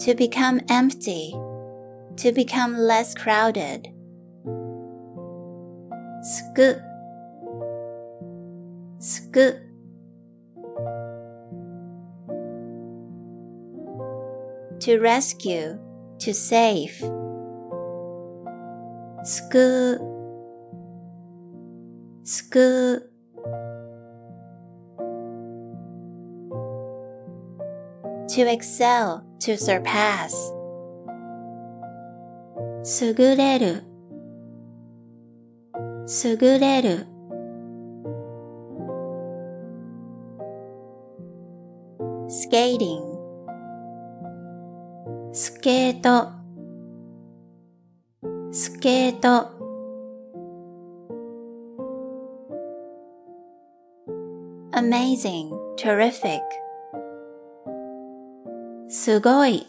To become empty. To become less crowded. すくすく To rescue. To save. すくすく To excel. To surpass. 優れる優れる skating スケートスケート amazing, terrific すごい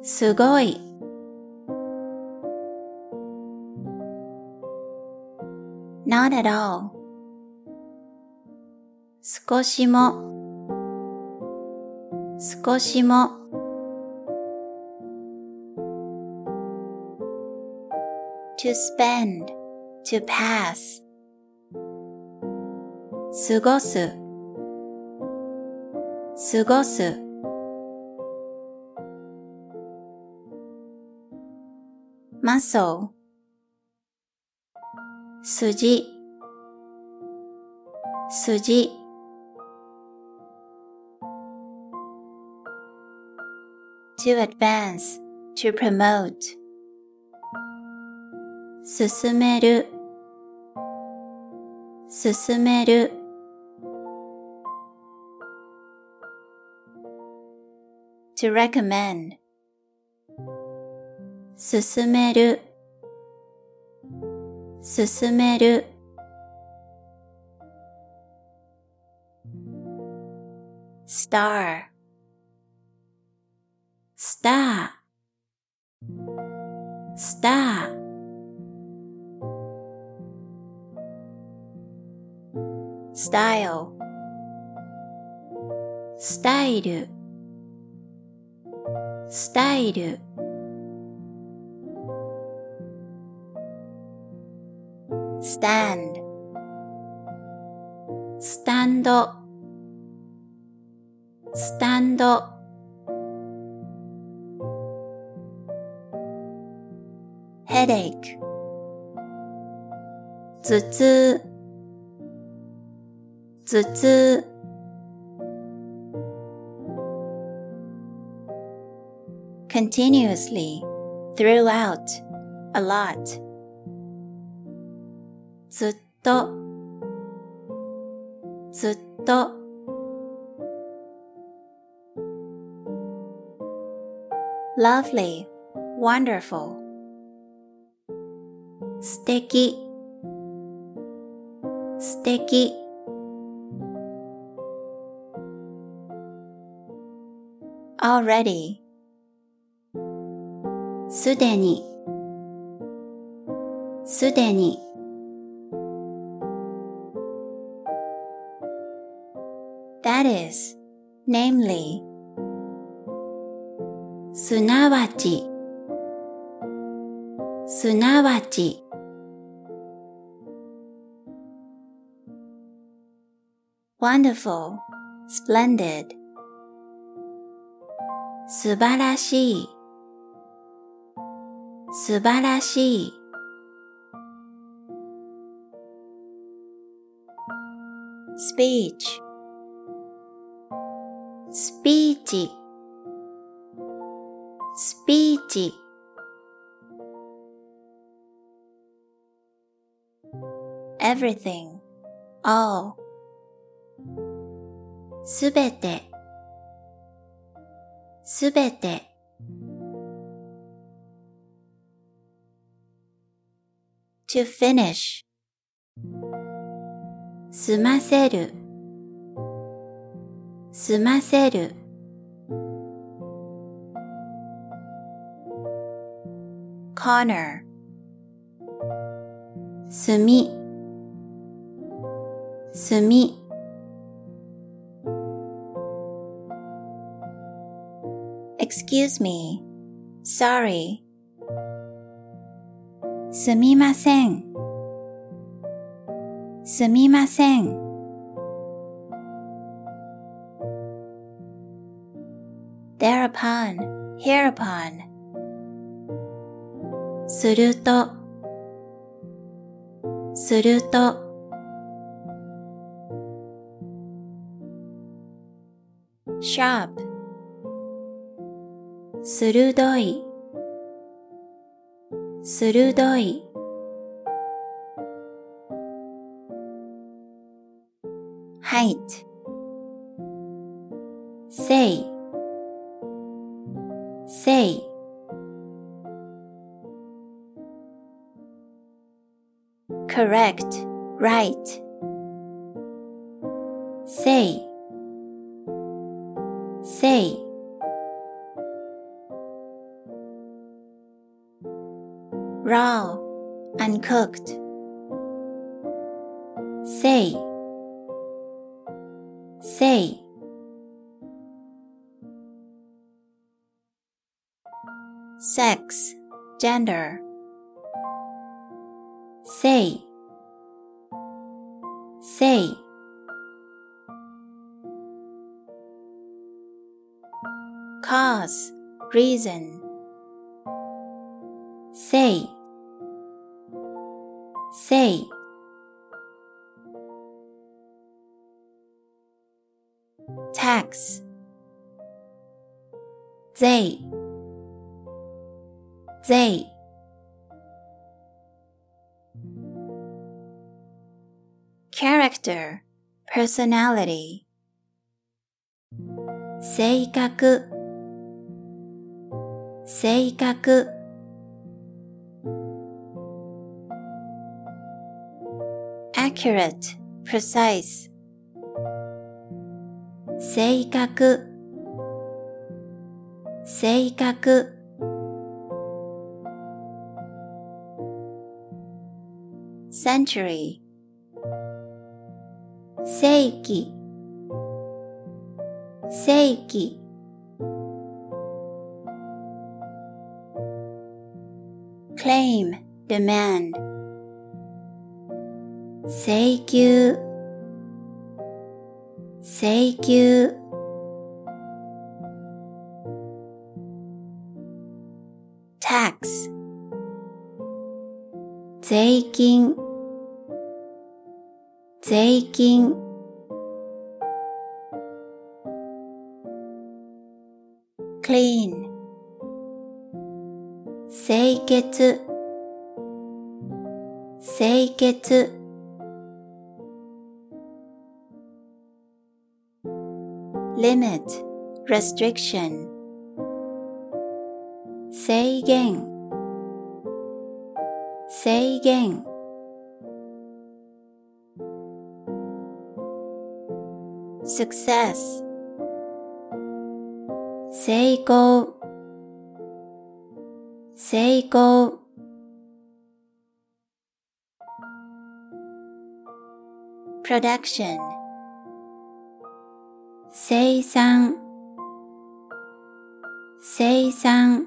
すごい not at all 少しも少しも to spend, to pass 過ごす過ごす muscle 筋筋 to advance, to promote 進める進める to recommend 進める進める star star star style スタイル。スタイル stand スタンド。スタンド。headache 頭痛。頭痛。continuously throughout a lot ずっとずっと lovely wonderful 素敵素敵 already すでにすでに that is namely すなわちすなわち wonderful, splendid 素晴らしい 素晴らしい。Speech スピーチスピーチ everything all すべて。すべて。to finish 済ませる済ませる corner 墨墨 excuse me, sorry. すみません。すみません。thereupon, hereupon. すると、すると、sharp 鋭い鋭い。height say say correct right uncooked say. Say. Sex. Gender. Say. Say. Cause, reason. personality 性格性格アキュ r a t e precise 性格性格 century 正確正確 century 世紀世紀 claim, demand 請求請求 tax 税金税金 clean 清潔清潔 limit restriction 制限制限 success 成功成功 production 生産生産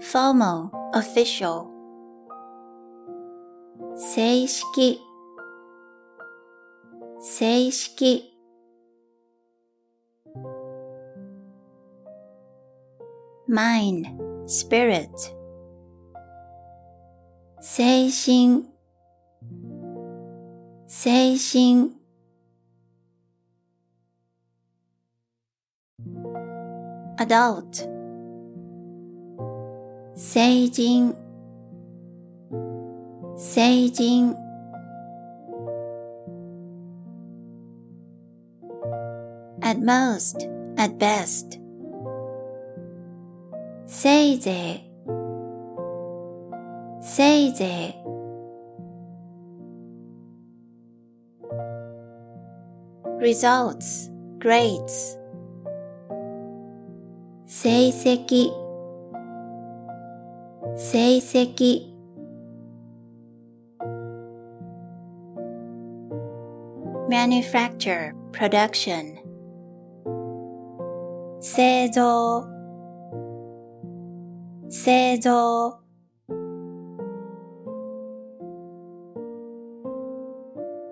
formal official 正式正式 mind, spirit 精神精神 adult 成人成人 most, at best せいぜいせいぜい results, grades 成績成績 manufacture, production 製造製造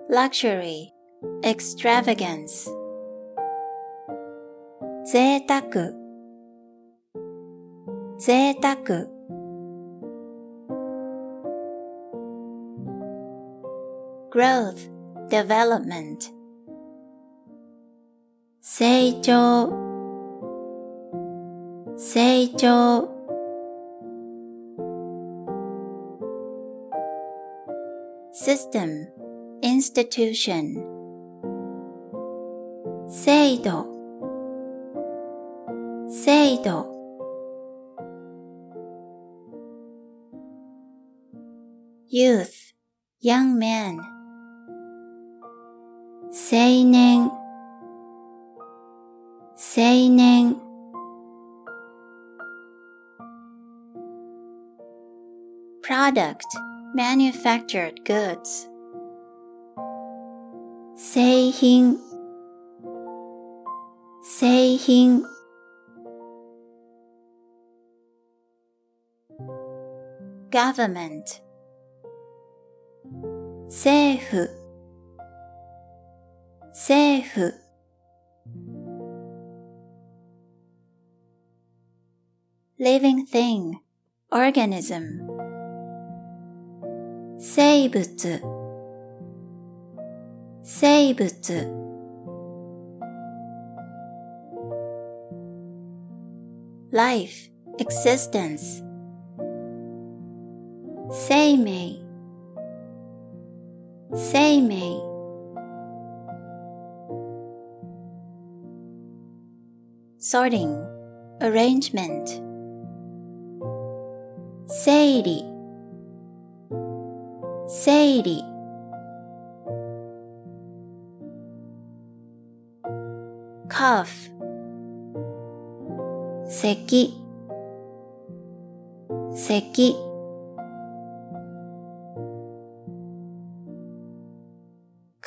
luxury, extravagance 贅沢贅沢 growth, development 成長 成長 system, institution 制度制度 youth, young man 青年青年 product, manufactured goods 製品製品 government 政府政府 living thing, organism 生物生物 life, existence 生命生命 sorting, arrangement 整理 整理。カフ。咳咳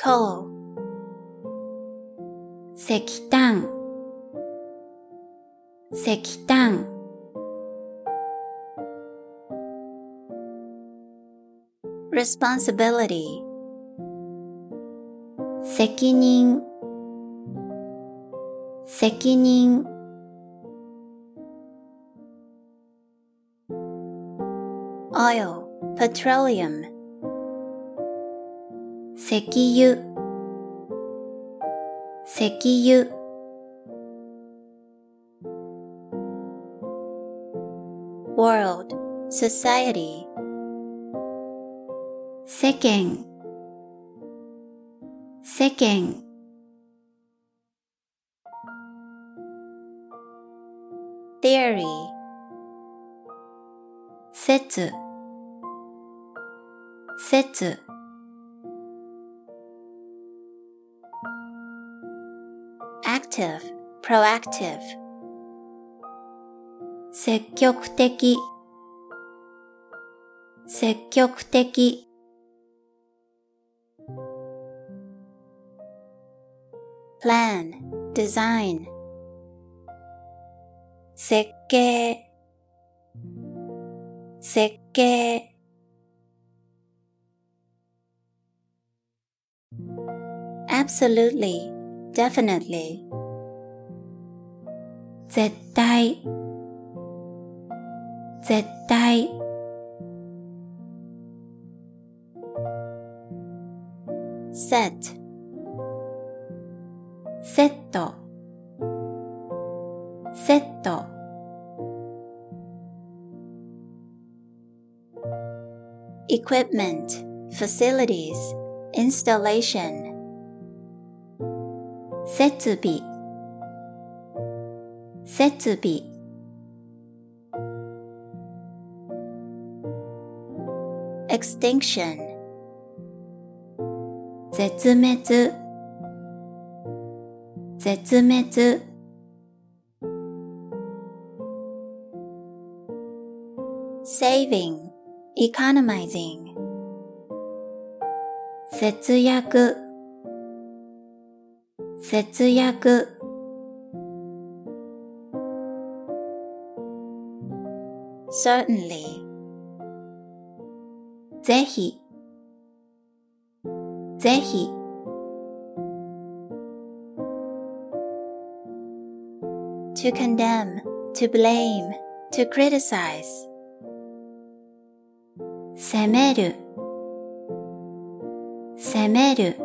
コウ石炭。石 responsibility 責任責任 oil, petroleum 石油石油 world, society 世間世間 theory 説説 active, proactive 積極的積極的 plan, design 設計設計 absolutely, definitely 絶対絶対 set equipment, facilities, installation 設備設備 extinction 絶滅絶滅 saving, economizing 節約 節約 certainly, ぜひぜひ to condemn, to blame, to criticize, 責める責める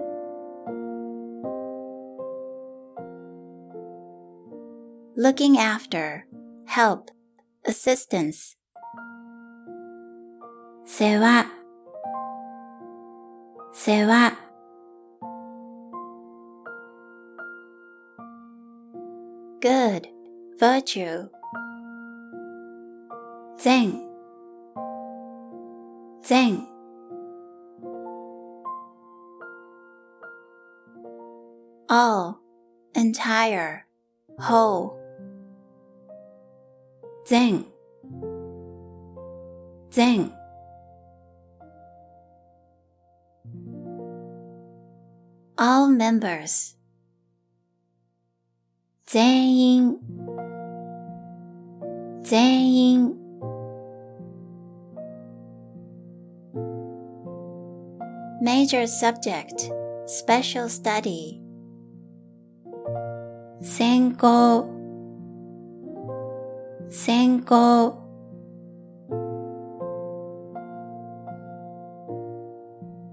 looking after, help, assistance, 世話世話 good, virtue, 善 Zen. All, entire, whole. Zen. Zen. All members. Zen 全員 major subject, special study, 先行先行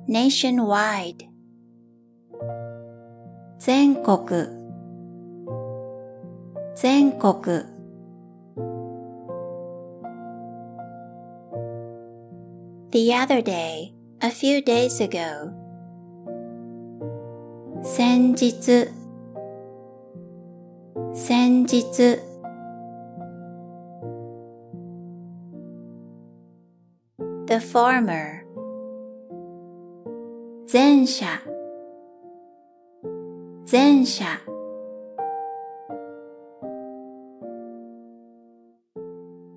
nationwide, 全国全国 the other day, a few days ago, 先日先日 the former, 前者前者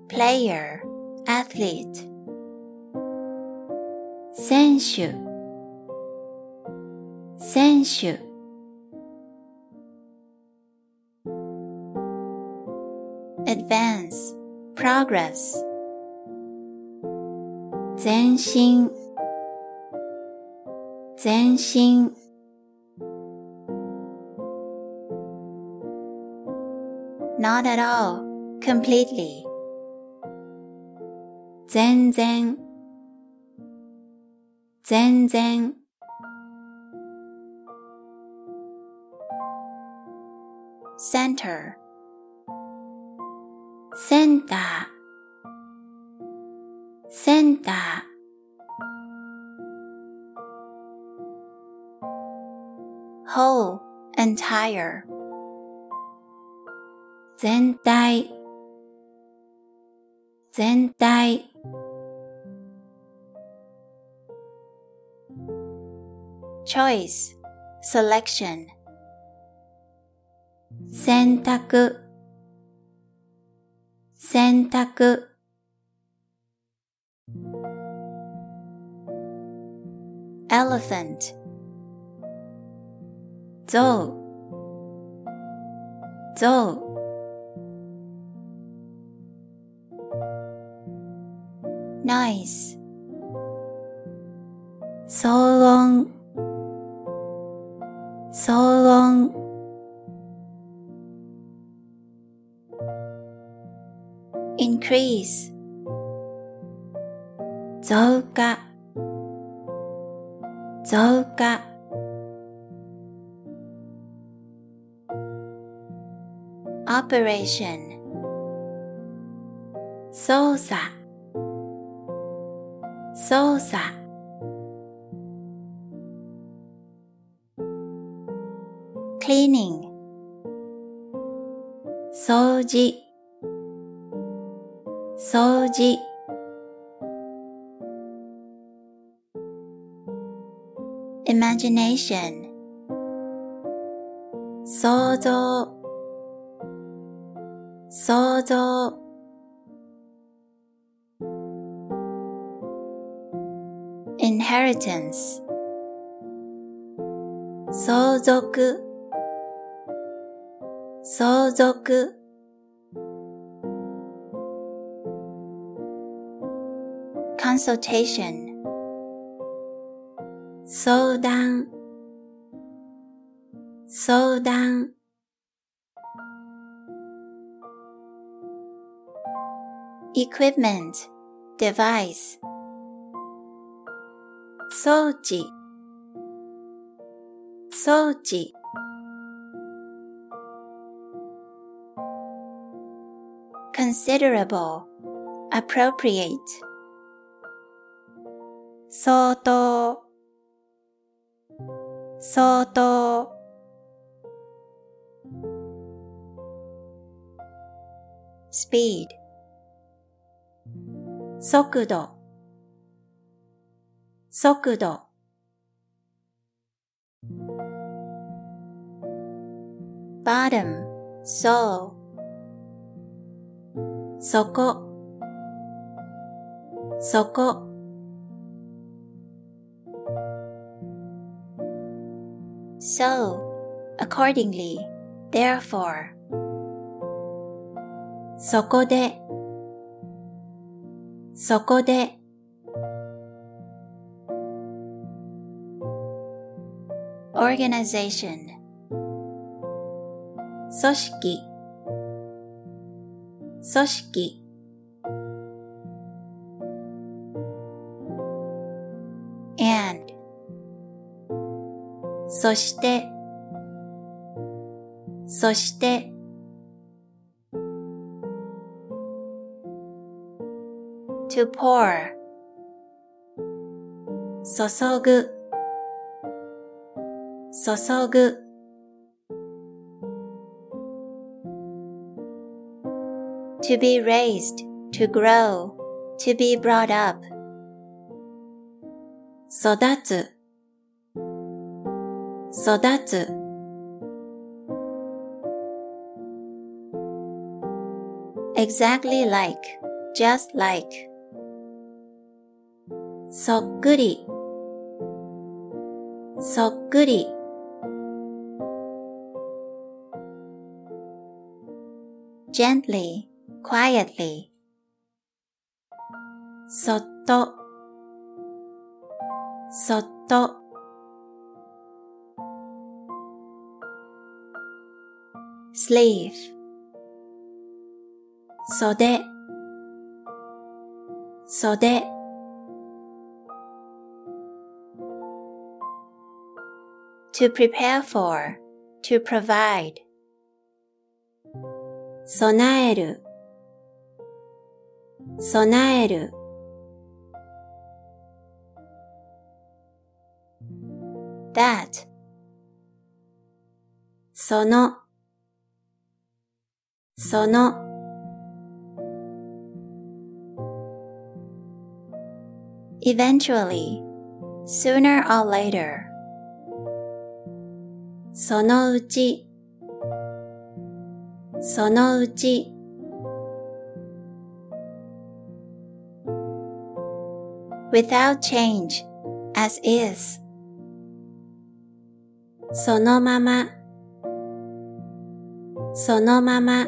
player, athlete, 選手選手 advance, progress, 前進前進 not at all, completely, 全然 全然 center, センターセンター whole, entire, 全体全体 choice, selection, 選択選択 elephant, 象象 nice, 騒音 increase 増加増加オペレー操作操作 cleaning 掃除imagination, 想像想像 inheritance, 相続 相続、 consultation, 相談、相談、 equipment, device, 装置、装置、 considerable, appropriate, 相当。相当。スピード。速度。速度。バ o t t o m soul そこそこ so, accordingly, therefore, そこで、そこで、 organization, 組織、組織、 そして、そして、to pour, 注ぐ、注ぐ、to be raised, to grow, to be brought up, 育つ、育つ、 exactly like, just like, そっくり、そっくり、 gently, quietly, そっと、そっと、 sleeve, 袖、袖、to prepare for, to provide, 備える、備える、that, その、その、eventually, sooner or later, そのうち、そのうち、without change, as is, そのまま、そのまま、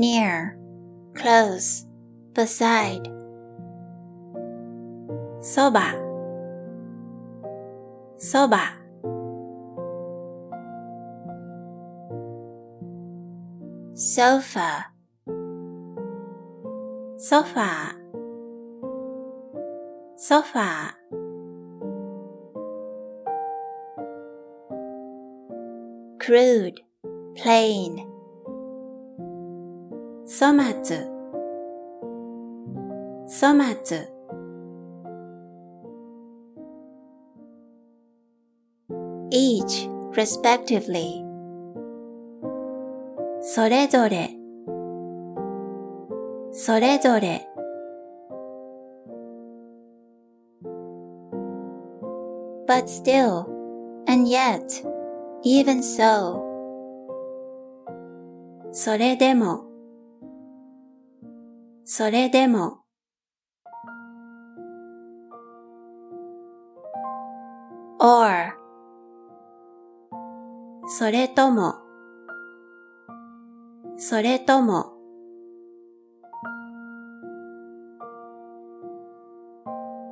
near, close, beside. Soba, soba. Sofa, sofa, sofa. Crude, plain 粗末、粗末、 each, respectively, それぞれ、それぞれ、 but still, and yet, even so, それでも、 それでも、or, それとも、それとも、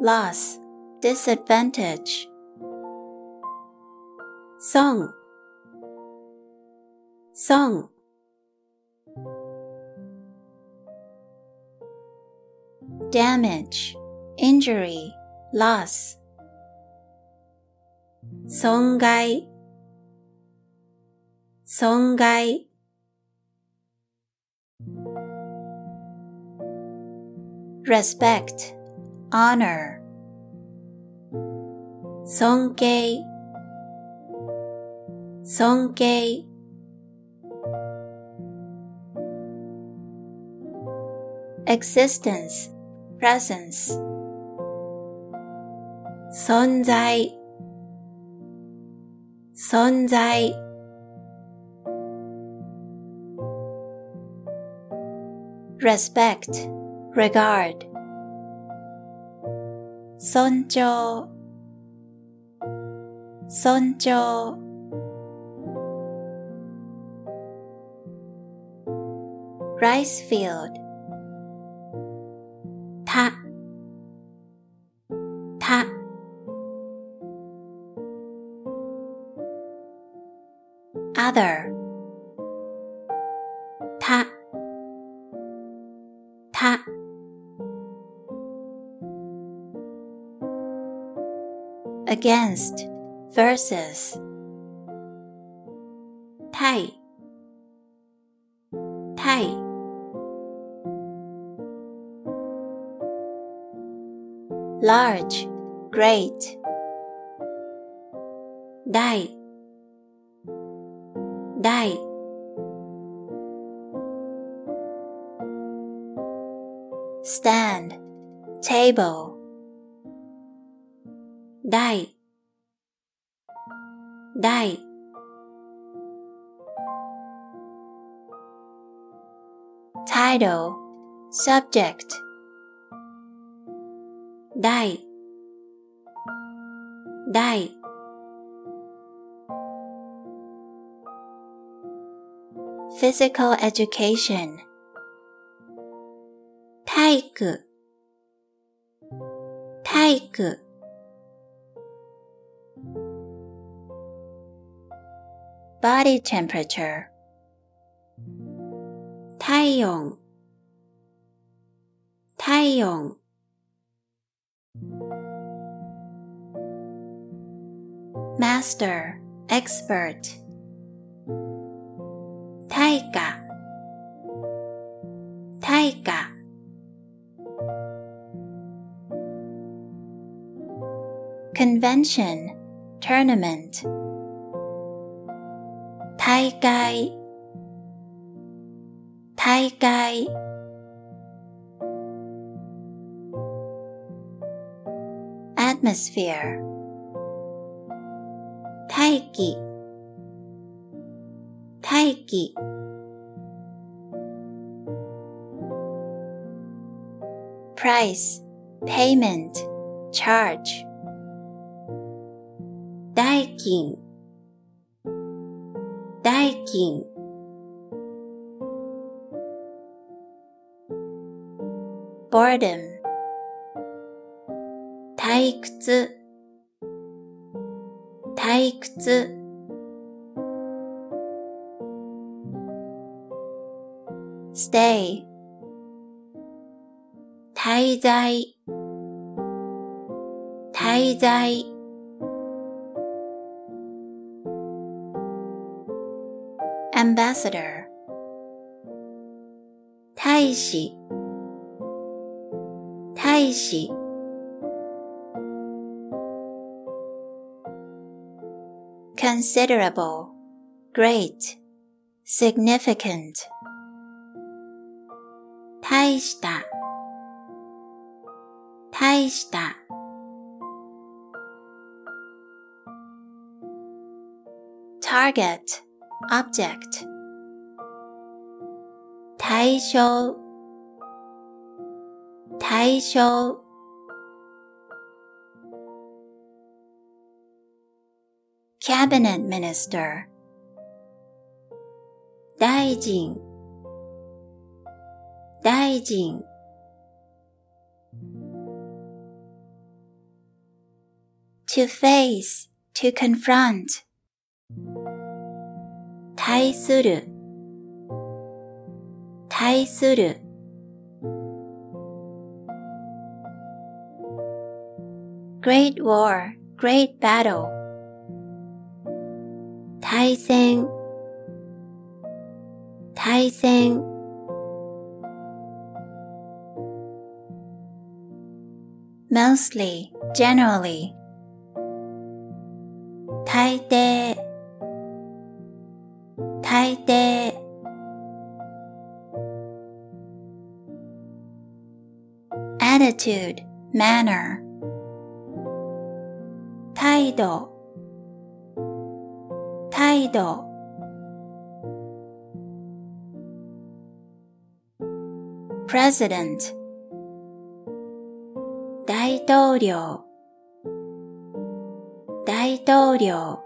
loss, disadvantage, 損、損、damage, injury, loss, 損害、損害、 respect, honor, 尊敬、尊敬、 existence, presence, 存在、存在、 respect, regard, 尊重、尊重、rice field, against, versus, 対、対、 large, great, 大、大、 stand, table, title, subject, 大、大、 physical education, 体育、体育、 body temperature, 体温、 体温、 master, expert, 対価、対価、 convention, tournament, 大会、大会、 atmosphere, 大気、大気、 price, payment, charge, 代金、代金、 boredom, 退屈。退屈。ステイ滞在。滞在。アンバサダー大使。大使。considerable, great, significant, 大した、大した、 target, object, 対象、対象、 cabinet minister, 大臣大臣 to face, to confront, 対する対する great war, great battle, 対戦対戦 mostly, generally, 大抵大抵 attitude, manner, 態度 態度 president, 大統領大統領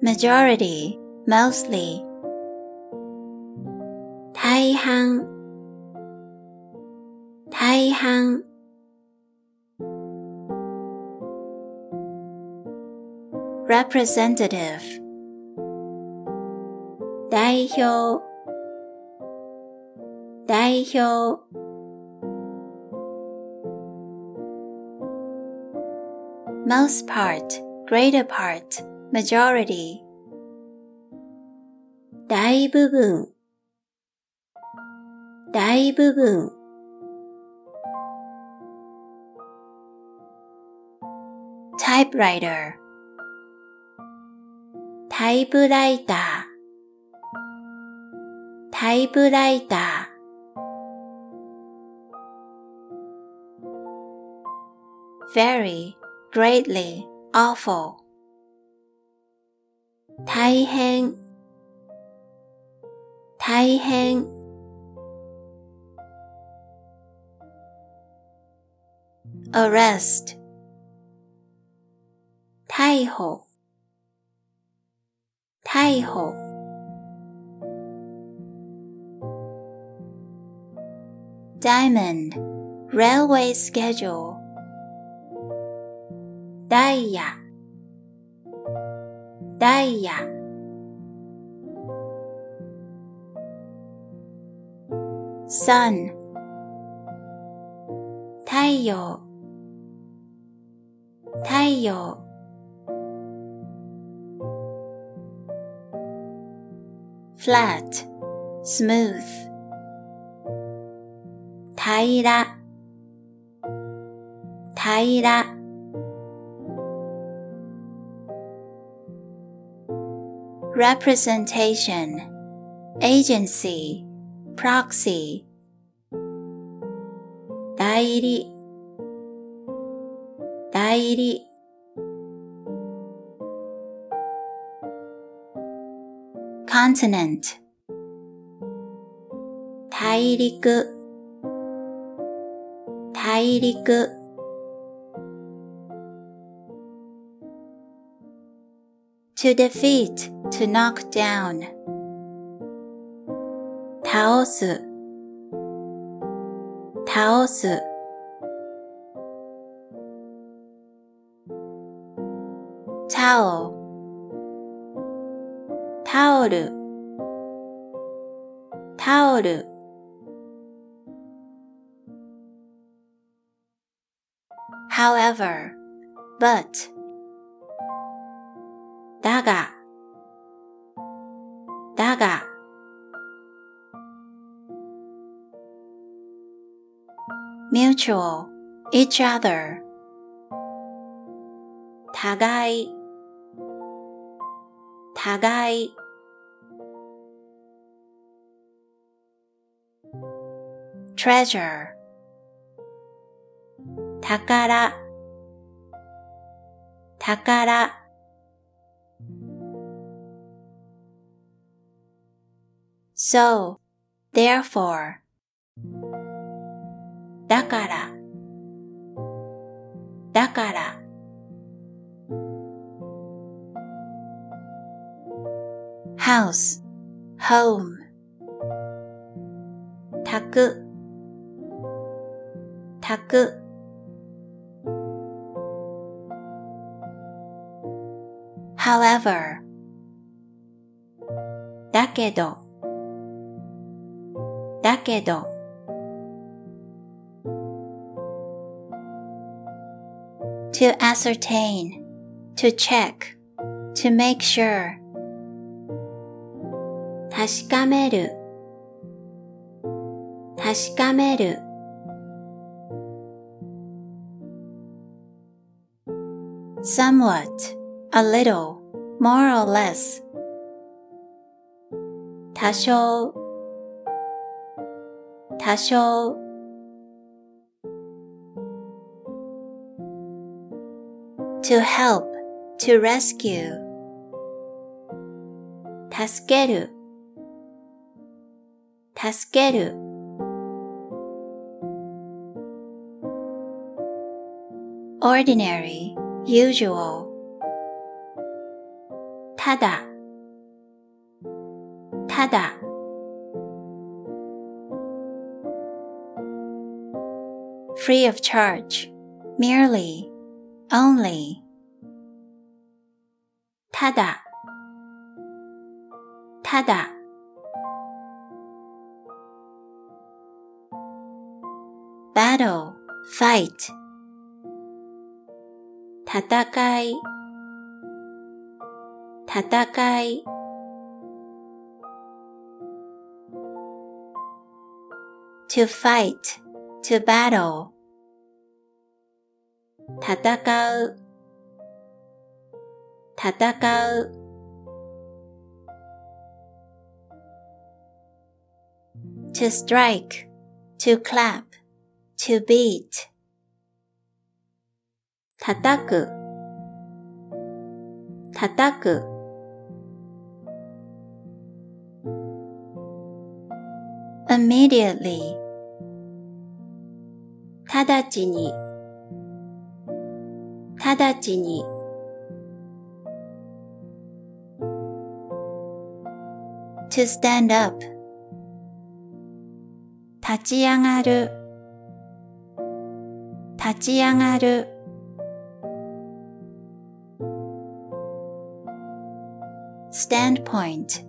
majority, mostly, 大半大半 representative, 代表代表 most part, greater part, majority, 大部分大部分 typewriter, タイプライタータイプライタ very, greatly, awful, ー大変大変 arrest, 逮捕逮捕 diamond, railway schedule, ダイヤダイヤ sun, 太陽太陽 flat, smooth, 平ら平ら representation, agency, proxy, 代理代理 continent, 大陸大陸 to defeat, to knock down, 倒す倒す towel, タオルタオル however, but, だがだが mutual, each other, 互い互い treasure 宝宝、therefore だからだからハウス、ホーム、宅炊く。however だけどだけど to ascertain, to check, to make sure. 確かめる確かめる somewhat, a little, more or less. 多少多少 to help, to rescue. 助ける助ける ordinary, usual. ただただ free of charge, merely, only. ただただ battle, fight 戦い戦い to fight, to battle 戦う戦う to strike, to clap, to beat 叩く。叩く。immediately 直ちに。直ちに。to stand up 立ち上がる。立ち上がる。standpoint,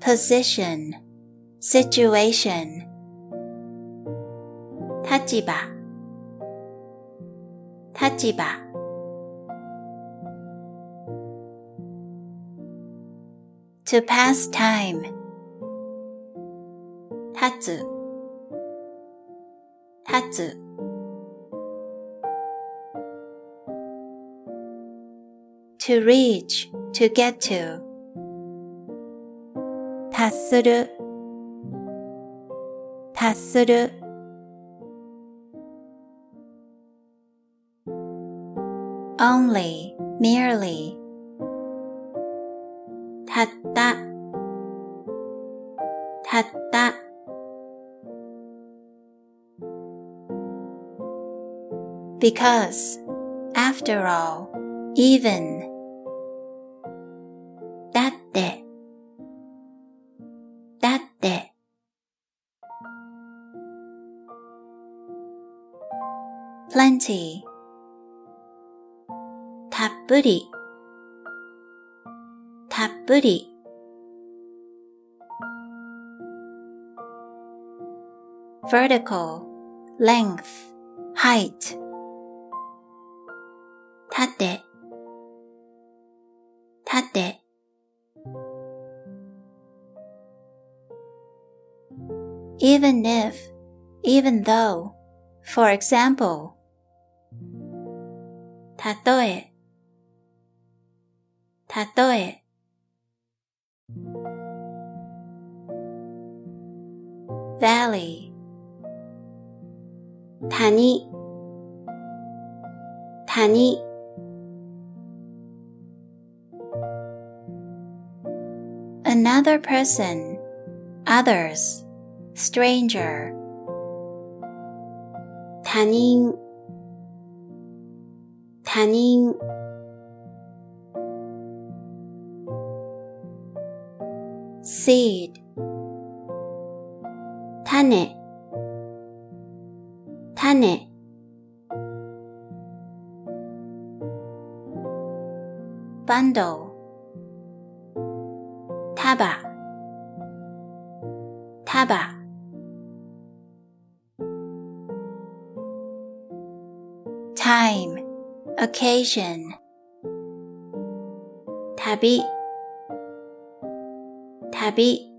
position, situation 立場立場 to pass time 立つ立つ to reach, to get to 達する達する only, merely たったたった because, after all, even ぷりたっぷり vertical length height 縦縦 even if, even though, for example. たとえ、たとえ。valley 谷谷 another person others stranger 他人他人 seed 種種 bundle 束束 time occasion 旅 happy.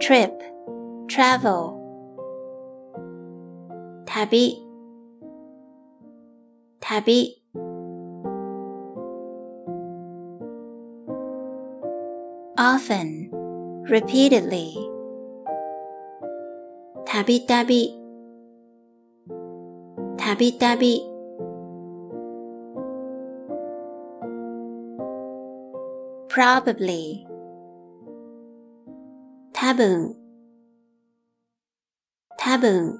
Trip, travel. Tabi, tabi. Often, repeatedly. Tabi tabi. Tabi tabi. probably. taboo taboo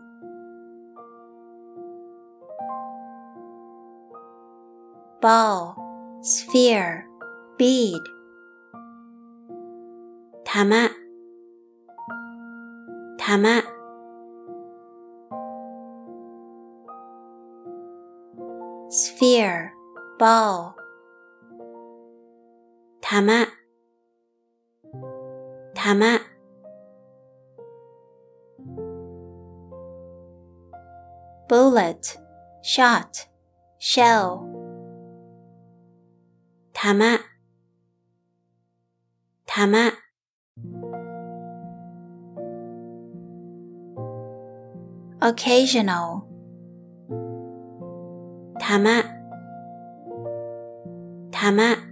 ball sphere bead. tama tama sphere ball 玉玉 bullet, shot, shell. Tama. Tama. Occasional. Tama. Tama.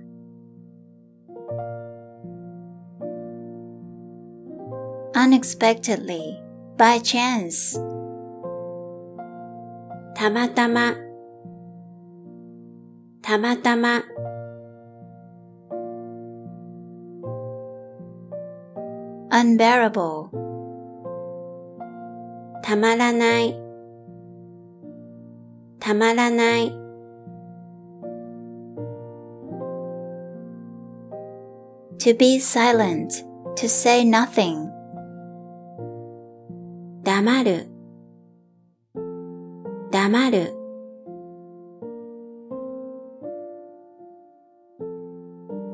unexpectedly by chance たまたまたまたま unbearable たまらないたまらない to be silent to say nothing 黙る黙る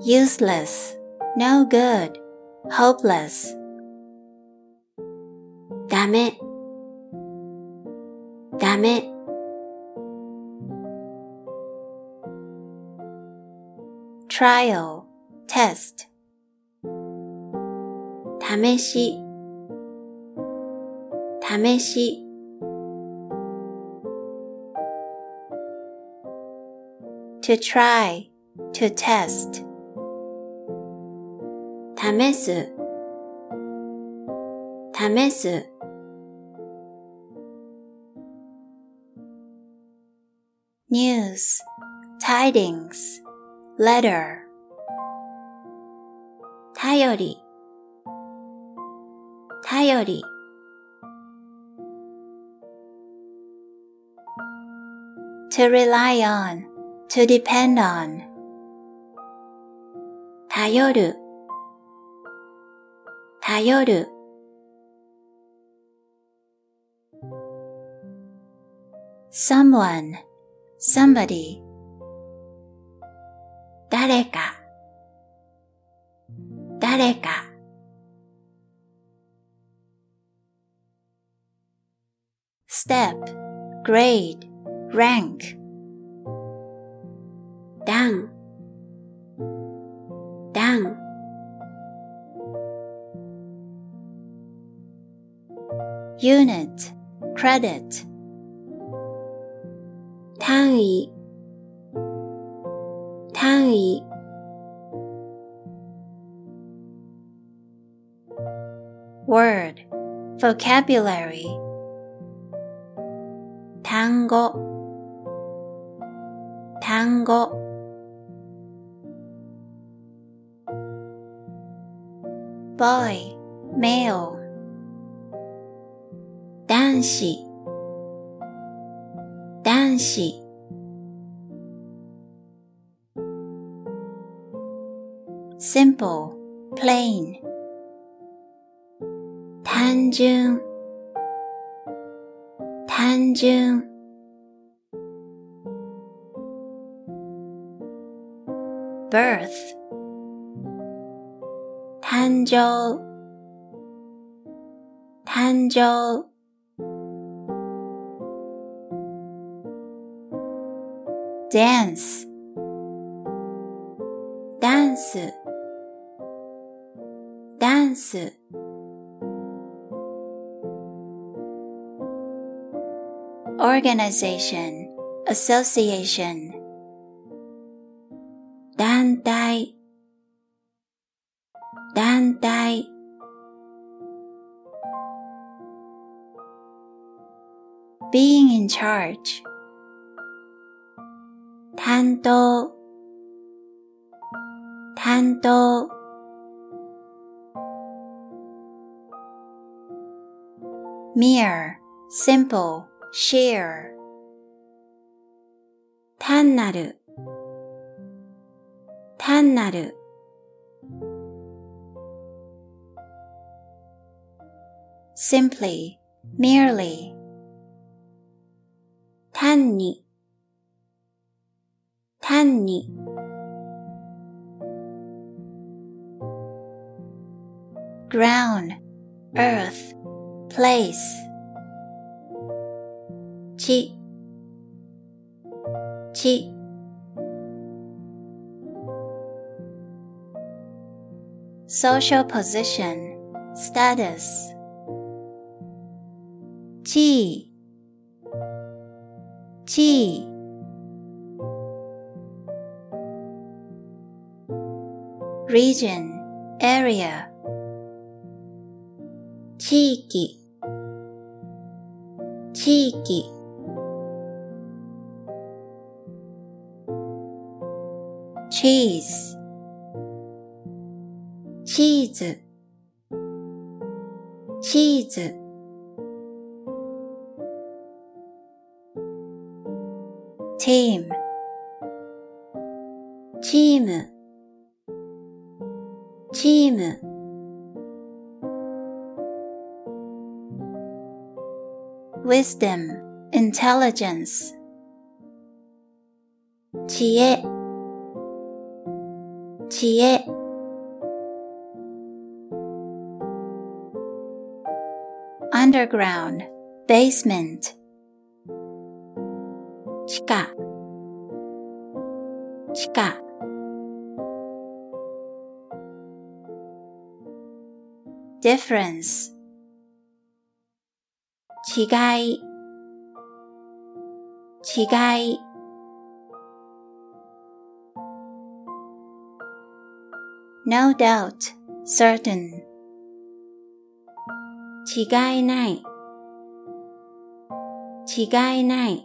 useless no good hopeless ダメダメ trial test 試し試し to try to test 試す試す news tidings letter 頼り頼り to rely on to depend on 頼る頼る someone somebody 誰か誰か step grade rank 段段 unit credit 単位単位 word vocabulary 単語 単語 boy male 男子男子 simple plain 単純単純 birth 誕生誕生 dance ダンスダンス organization association in charge 担当担当 mere simple share 単なる単なる simply, merely 単に単に ground, earth, place 地地 social position, status 地位 地位 region, area 地域地域 cheese チーズチーズ team チームチーム wisdom, intelligence 知恵知恵 underground, basement 地下地下 difference 違い違い no doubt, certain 違いない違いない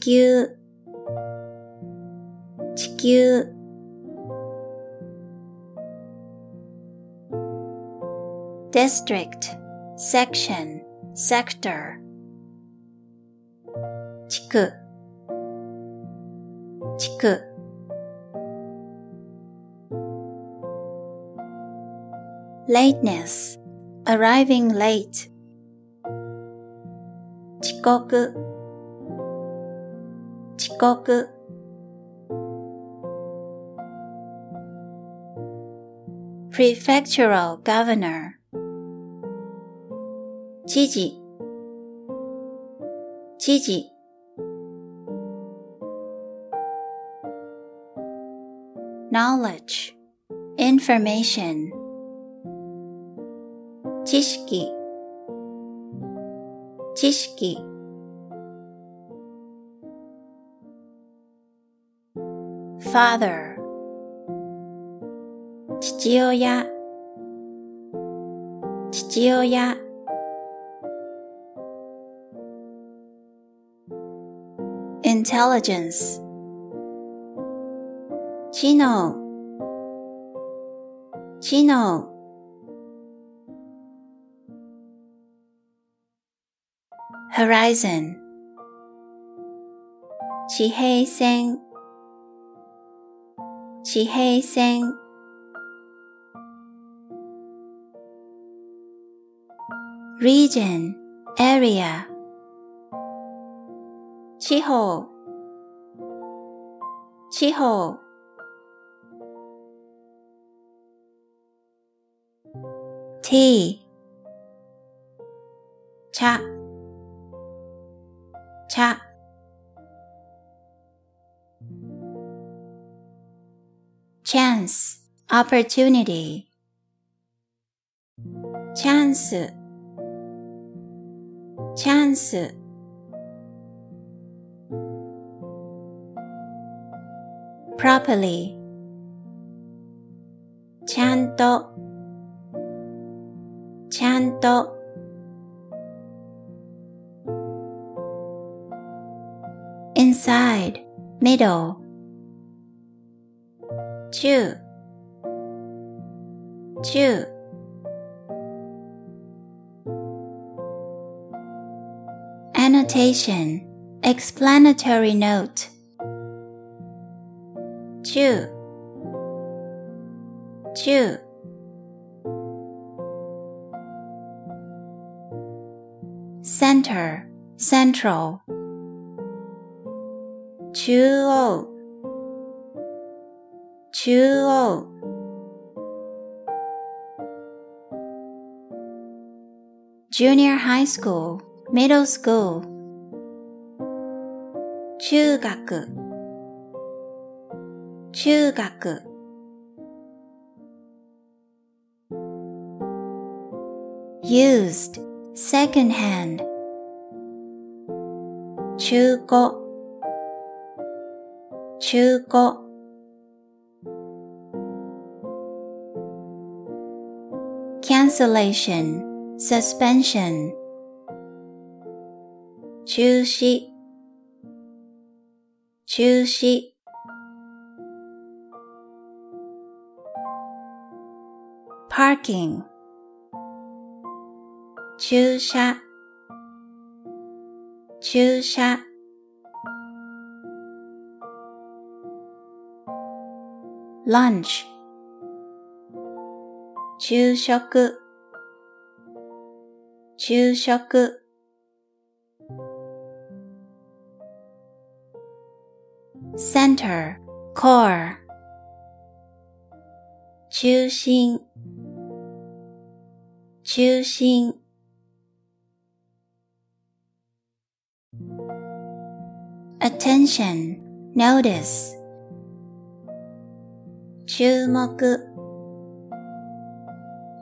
地球地球 district, section, sector 地区地区 lateness, arriving late 遅刻遅 刻 prefectural governor 知事知事 knowledge information 知識知識 father 父親父親 intelligence 知能知能 horizon 地平線 气候，气候，T，查，查。chance opportunity チャンスチャンス properly ちゃんとちゃんと inside middle 中中 annotation explanatory note 中中 center central 中央 中央 junior high school middle school 中学中学 used second hand 中古中古 cancellation suspension 中止中止 parking 駐車駐車 lunch 昼食 昼食。センター、コア中心。中心。attention,、notice 注目。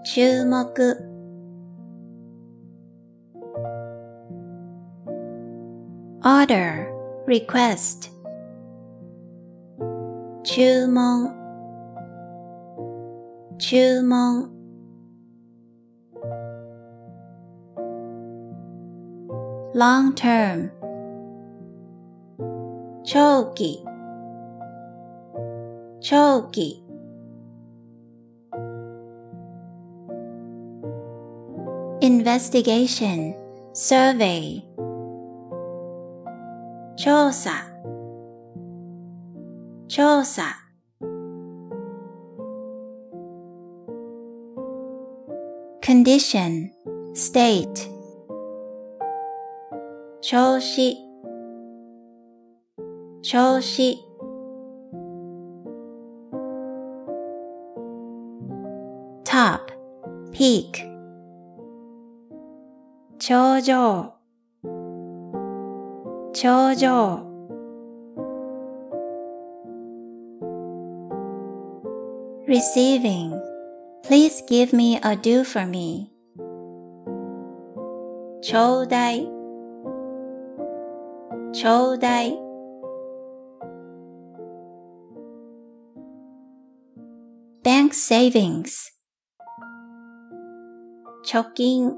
注目。order request 注文注文 long term 長期長期 investigation survey 調査調査 condition state 調子調子 top peak 頂上 頂上 receiving please give me a do for me ちょうだいちょうだい bank savings 貯金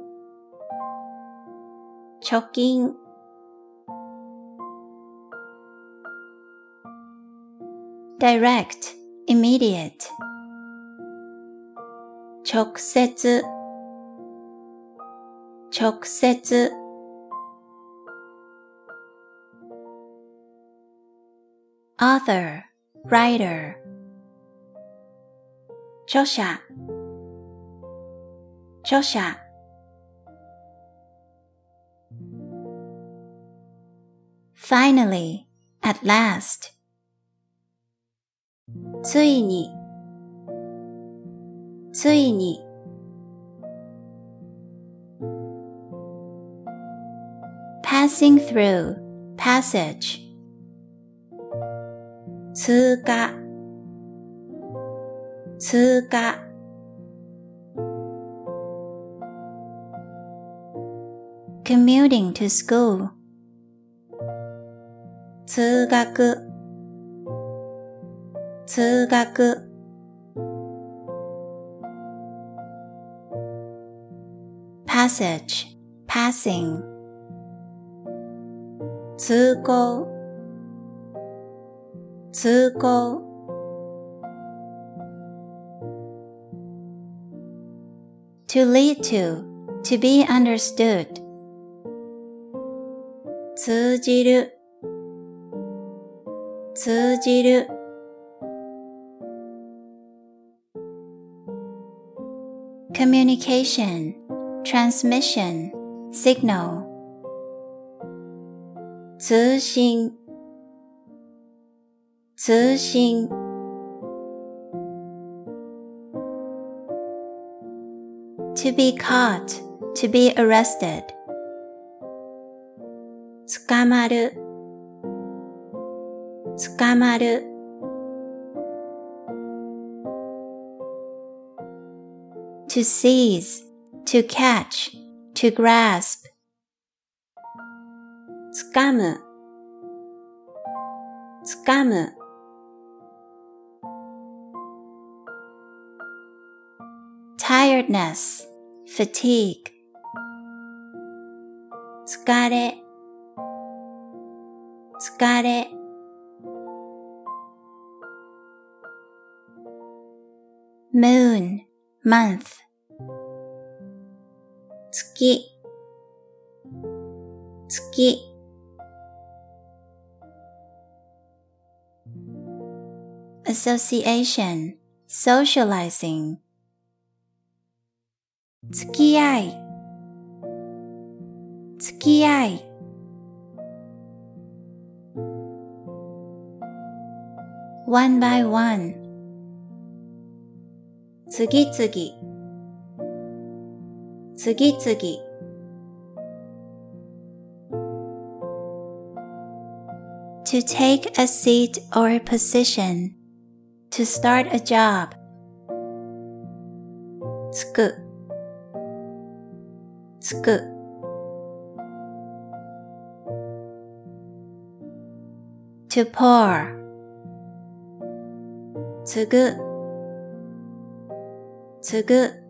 貯金 direct immediate 直接直接 author writer 著者著者 finally at last ついについに passing through passage 通過通過 commuting to school 通学 通学 passage passing 通行通行 to lead to, to be understood 通じる通じる communication, transmission, signal 通信通信 to be caught, to be arrested 捕まる捕まる to seize, to catch, to grasp 掴む掴む tiredness, fatigue 疲れ疲れ moon, month 月 association, socializing 付き合い付き合い one by one 次々次々 to take a seat or a position to start a job つくつく to pour つぐつぐ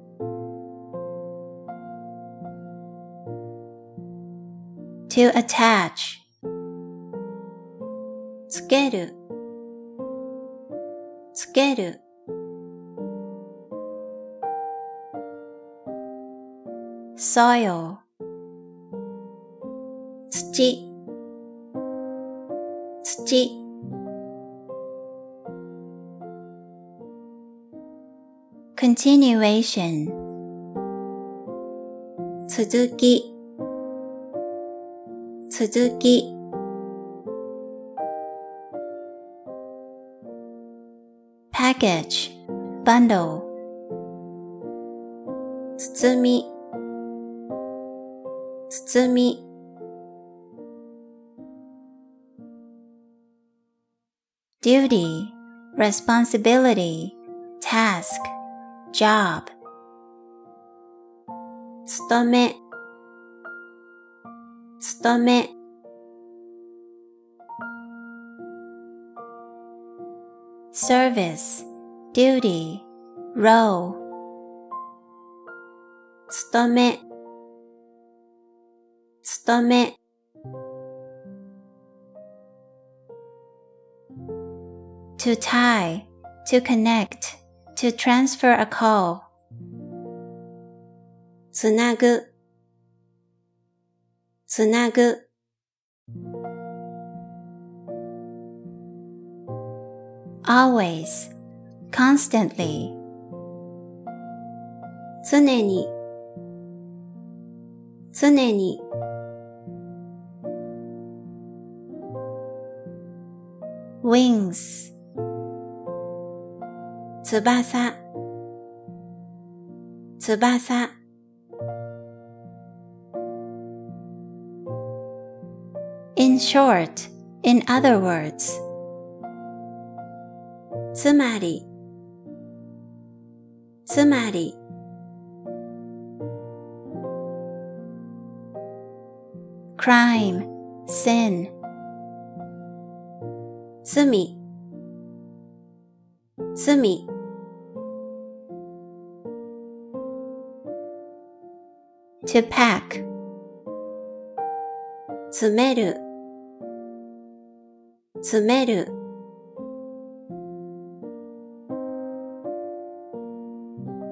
to attach る。つける。そよ。ル土。土。コン t i n u a t i o n 続き。続き。package bundle 包み包み duty, responsibility, task, job 勤め勤め service, duty, row 勤め勤め to tie, to connect, to transfer a call. つなぐつなぐ always, constantly. 常に常に wings 翼翼 In short, in other words, つまり つまり crime, sin, 罪罪 to pack, 詰める詰める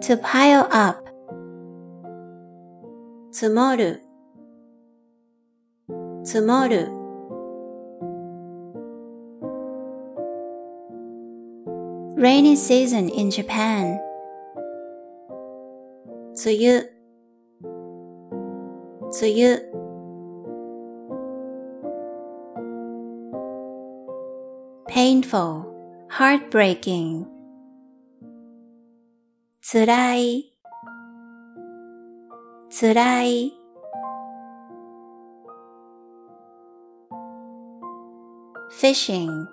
to pile up, 積もる積もる rainy season in Japan, 梅雨梅雨 painful, heartbreaking, つらいつらい fishing,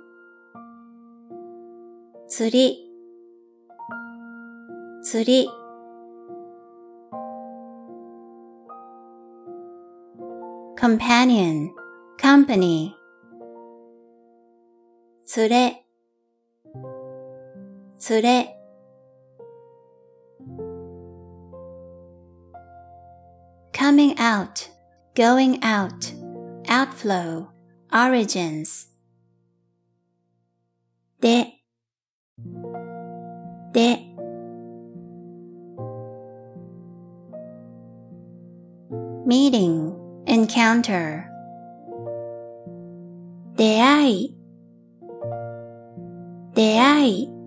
釣り釣り companion, company, 連れ連れ coming out, going out, outflow, origins, でで meeting, encounter, 出会い出会い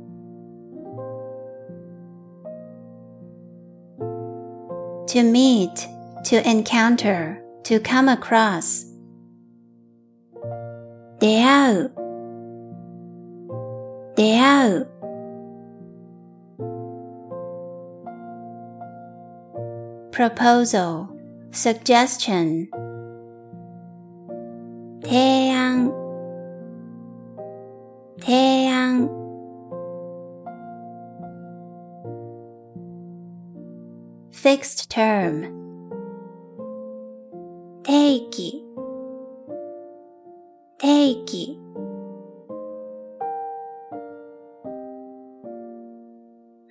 to meet, to encounter, to come across, 出会う出会う proposal, suggestion, 提案提案 fixed term, 定期定期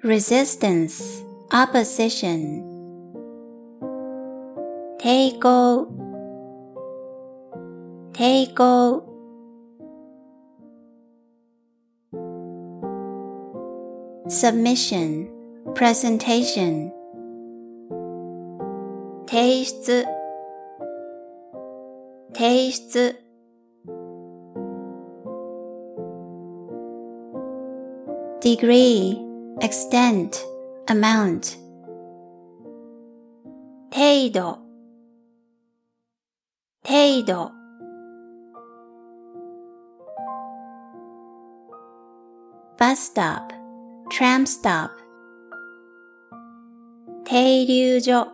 resistance, opposition, 抵抗抵抗 submission, presentation, 提出 提出 degree, extent, amount, 程度程度 bus stop, tram stop, 停留所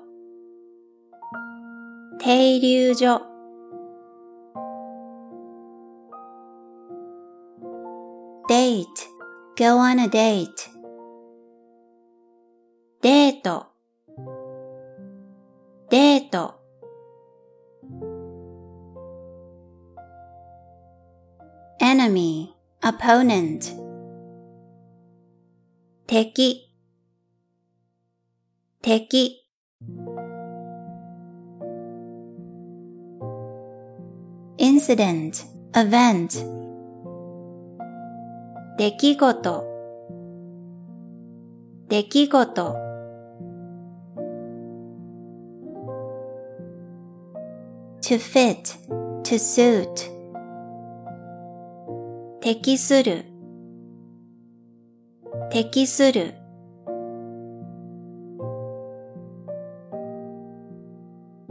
停留所 date, go on a date, デートデート enemy, opponent, 敵 敵 incident, event 出来事出来事 to fit, to suit 適する適する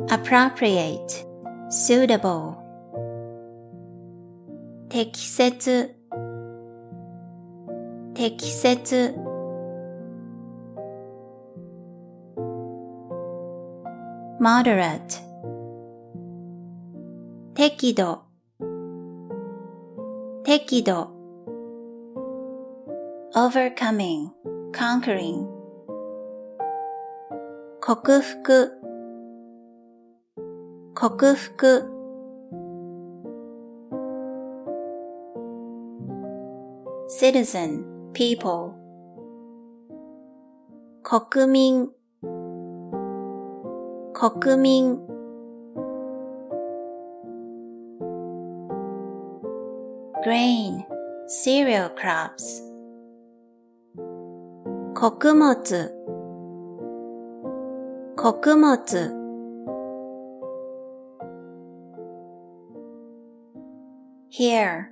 appropriate, suitable 適切適切 moderate 適度適度 overcoming, conquering 克服克服 citizen people 国民国民 grain, cereal crops 穀物穀物 here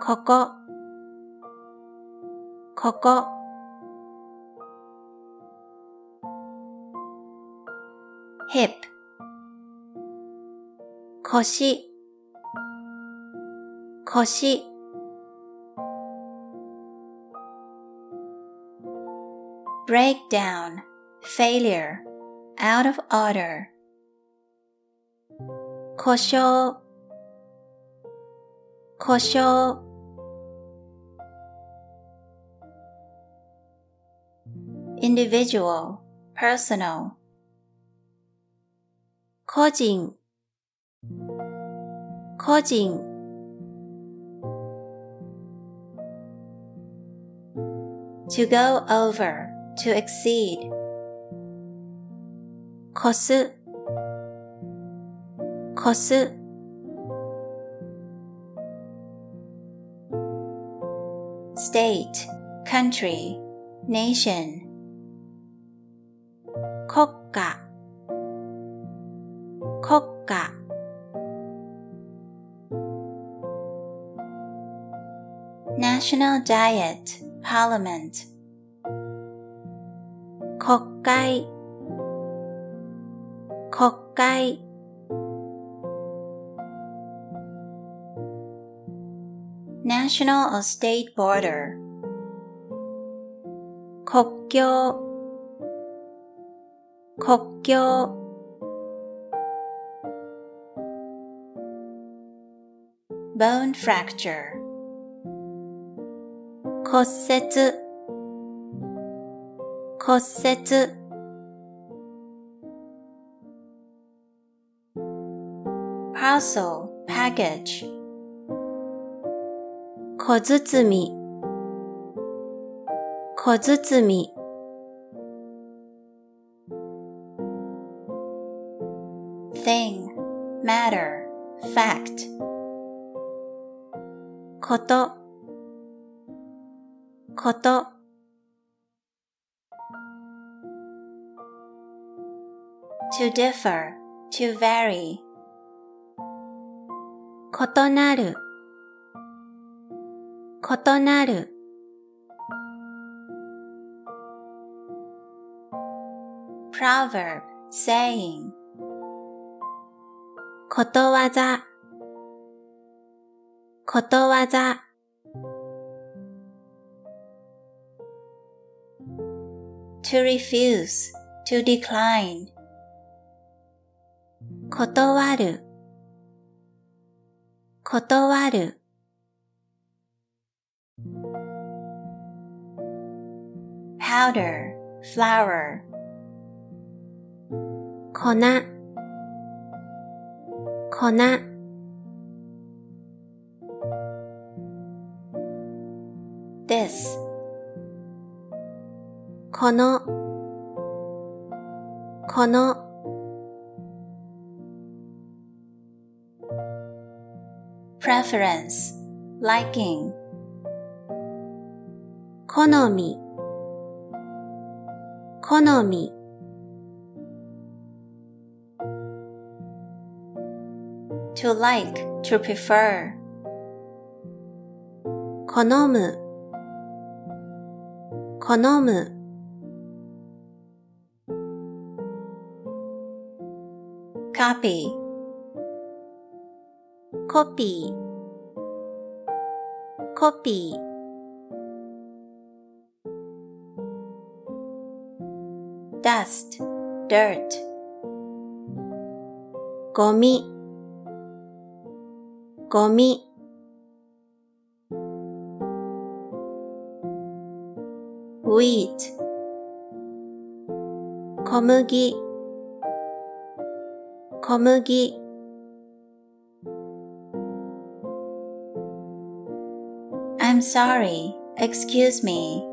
ここ ここ hip 腰腰 breakdown, failure, out of order 故障故障 individual, personal 個人個人 to go over, to exceed 越す越す state, country, nation 国家国家 national diet, parliament 国会国会 national or state border 国境 国境 bone fracture 骨折骨折 parcel, package 小包み小包み matter, fact ことこと to differ, to vary 異なる異なる proverb, saying ことわざことわざ to refuse, to decline 断る断る powder, flour 粉粉 this ここの、この、preference, liking, 好み、好み、to like, to prefer, 好む、好む、 copy, コピー、コ ゴミ、ゴミ、wheat, 小麦、小麦、I'm sorry, excuse me,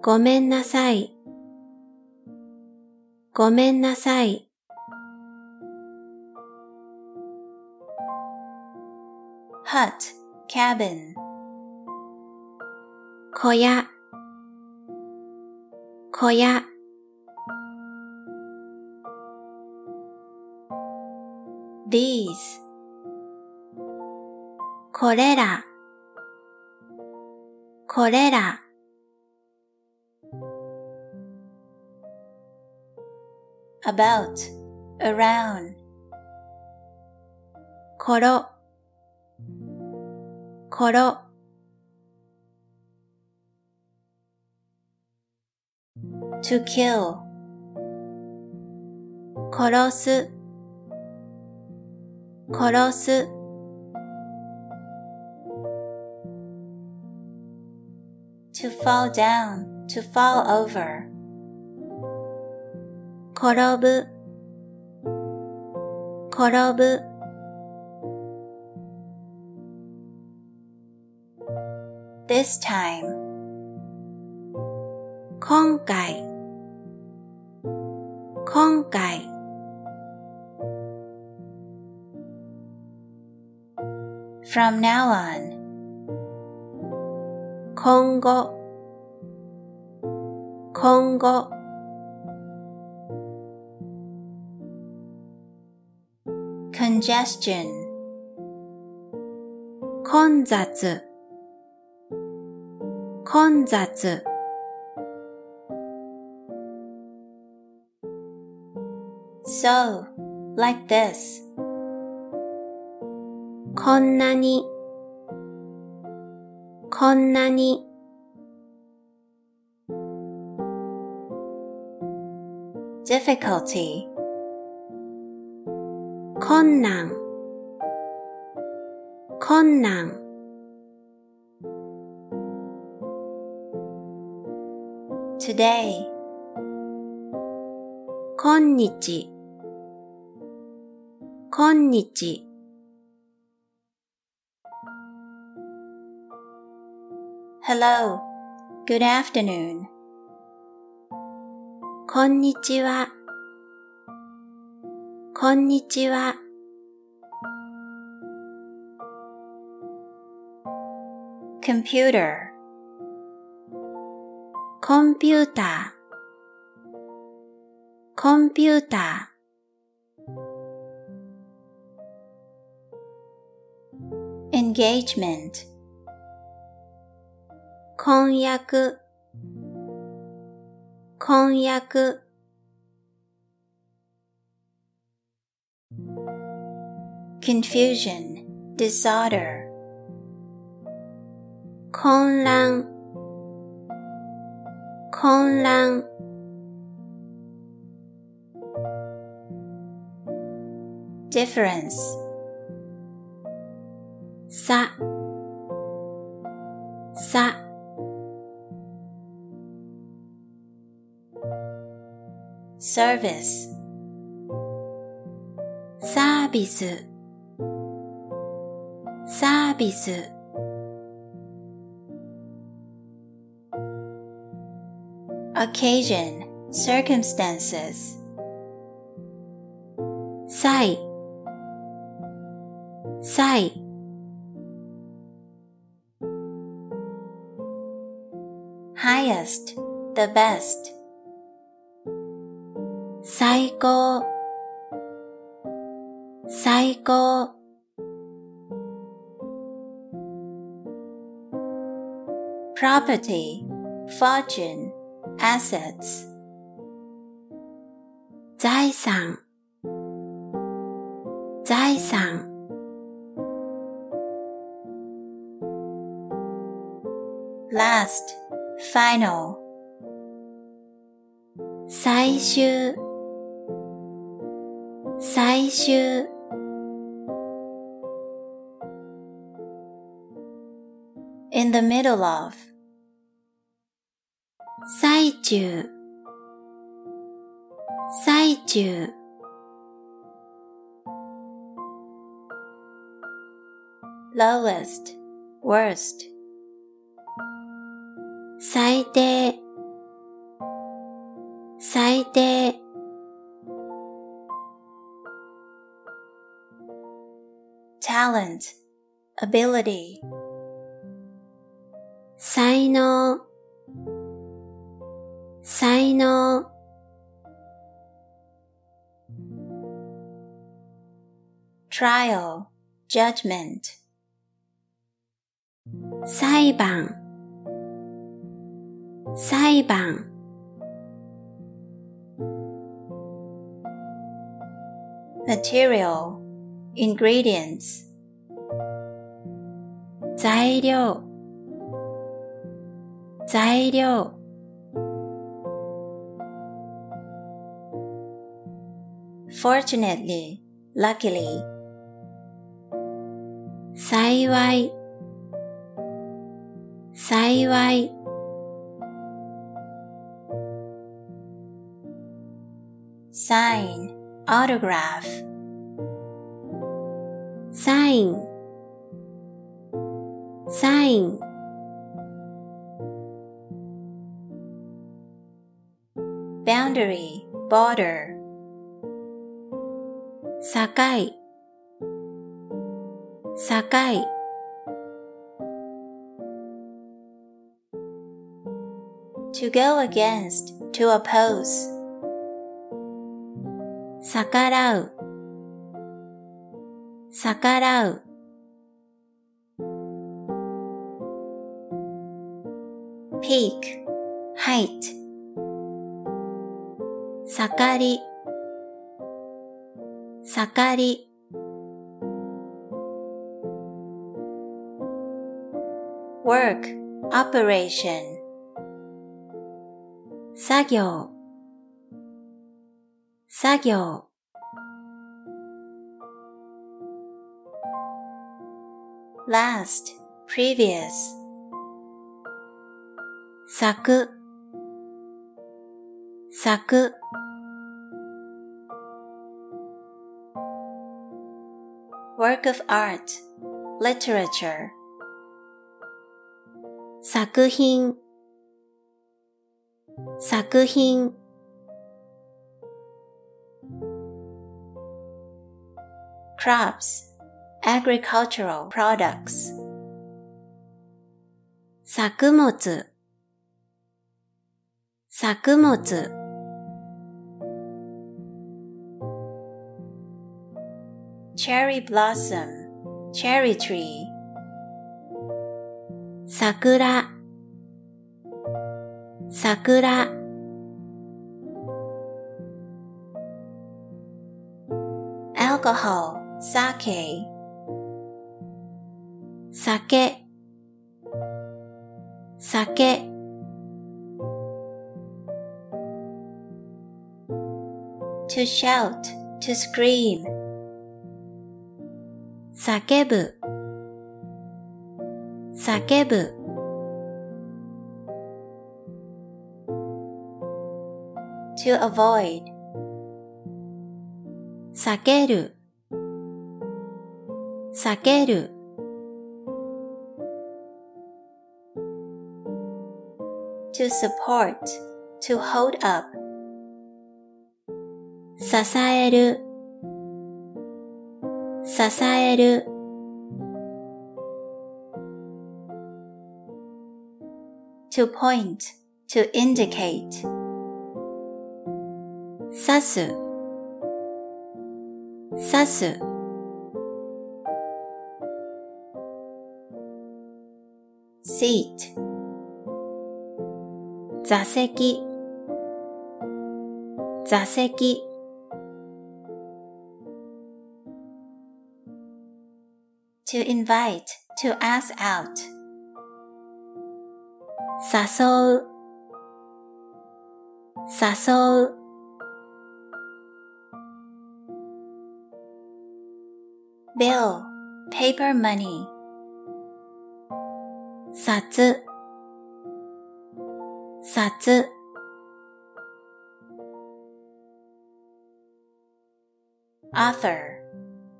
ごめんなさい、ごめんなさい、hut, cabin, 小屋、小屋、 these, これら、これら、 about, around, ころ、 ころ、to kill, 殺す、殺す、to fall down, to fall over, 転ぶ、転ぶ、this time, 今回、今回、 from now on, 今後、今後、 congestion, 混雑、 混雑、so, like this, こんなに、こんなに、difficulty, 困難、困難、today. Konnichi. Konnichi. Hello. Good afternoon. Konnichiwa. Konnichiwa. Computer. コンピューター、コンピューター、 engagement, 婚約、婚約、 confusion, disorder, 混乱、 混乱、difference, さ、さ、service, サービス、サービス、occasion, circumstances. 際際 highest, the best. 最高最高 property, fortune, assets. 財産財産 last, final. 最終最終 in the middle of. 最中最中 lowest, worst. 最低最低 talent, ability. 才能 才能 trial, judgment. 裁判裁判 material, ingredients 材料材料 fortunately, luckily. 幸い幸い sign, autograph. サインサイン boundary, border. 境境 to go against, to oppose. 逆らう逆らう peak, height. 盛り盛り work, operation. 作業作業 last, previous. 咲く work of art, literature. 作品作品 crops, agricultural products. 作物作物 cherry blossom, cherry tree. 桜桜 alcohol, sake. 酒酒 to shout, to scream. 叫ぶ叫ぶ to avoid, 避ける避ける to support, to hold up, 支える支える to point, to indicate, 刺す刺す seat, 座席座席 to invite, to ask out. Sasou. Bill, paper money. Satsu. Author,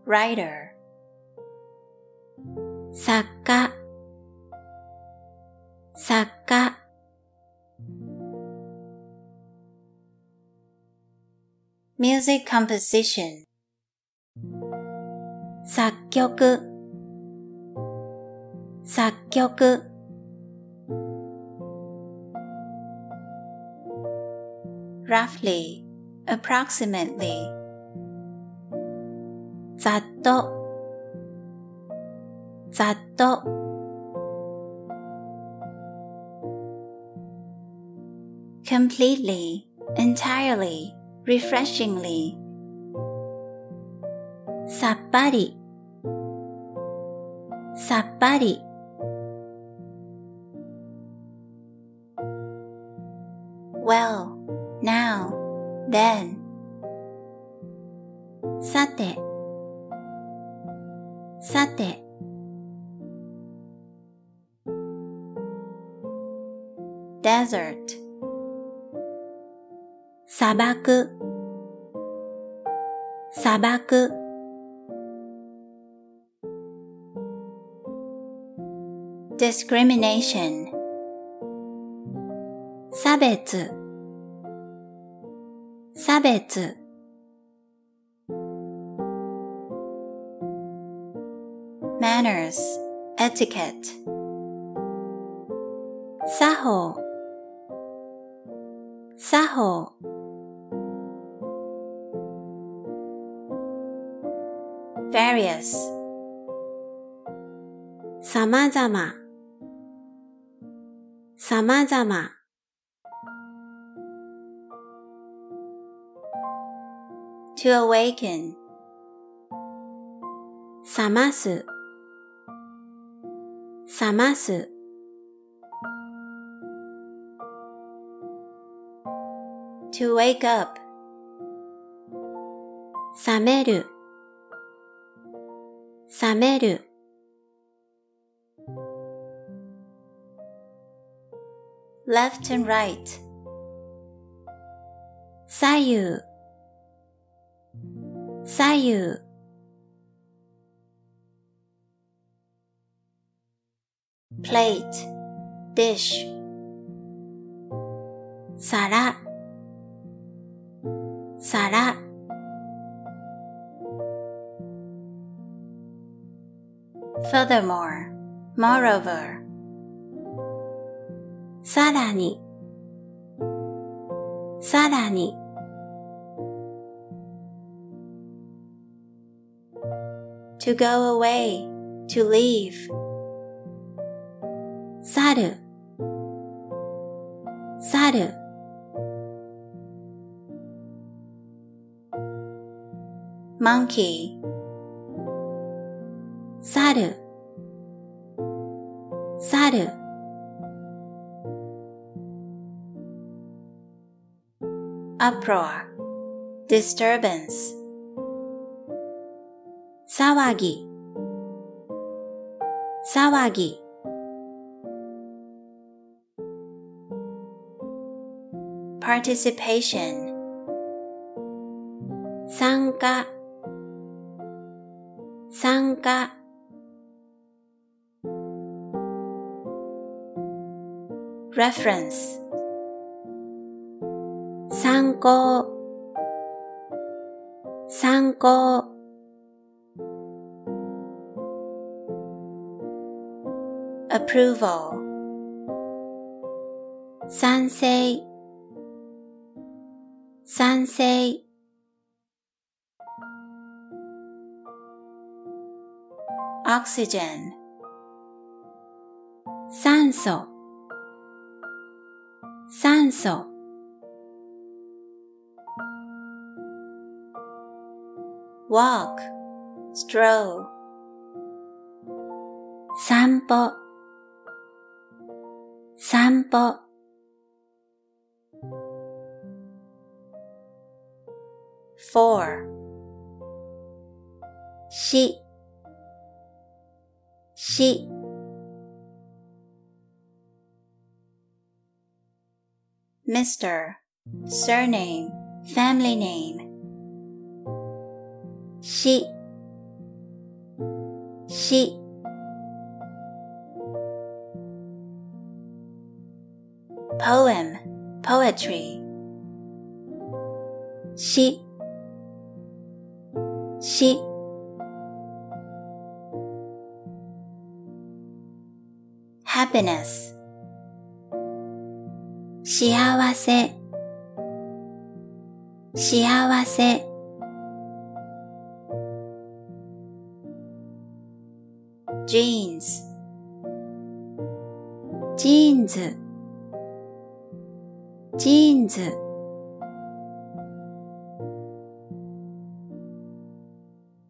writer. 作家作家 music composition, 作曲作曲 roughly, approximately, ざっと ざっと completely, entirely, refreshingly, さっぱりさっぱり well, now, then, さてさて desert, 砂漠砂漠 discrimination, 差別差別 manners, etiquette, 作法 作法 various, さまざまさまざま to awaken, 冷ます冷ます to wake up, 冷める冷める left and right, 左右左右 plate, dish, 皿 皿 furthermore, moreover, さらにさらに to go away, to leave, 去る去る monkey, 去る去る uproar, disturbance, 騒ぎ騒ぎ participation, 参加 かレ e f e r e n 参考。参考。アプ r o v a 賛成。賛成。oxygen 酸素酸素 walk stroll 散歩散歩 for し し Mr. Surname, family name. しし Poem, poetry. しし Happiness, 幸せ幸せ jeans, ジーンズジーンズ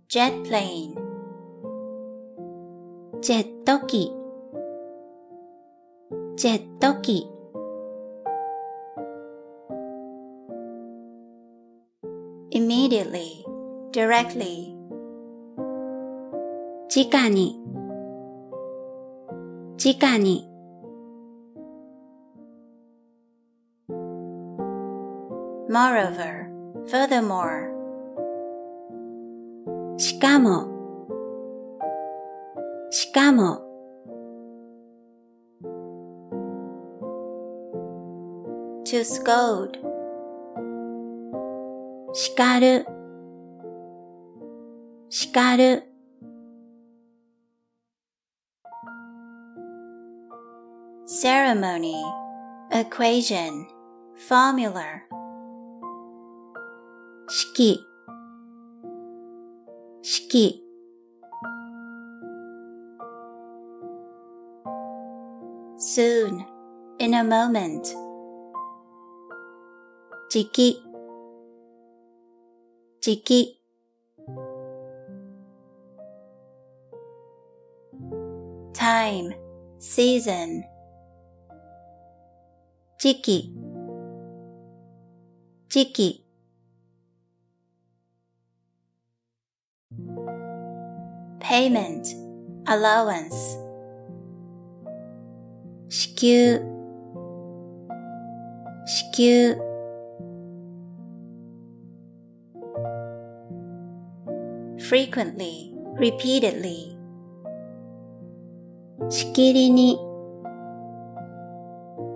jet plane, ジェット機ジェット機 immediately, directly 直に直に moreover, furthermore しかもしかも to scold, 叱る叱る ceremony, equation, formula, 式式 soon, in a moment, 時期時期 time, season, 時期時期 payment, allowance, 支給支給 frequently, repeatedly, しきりに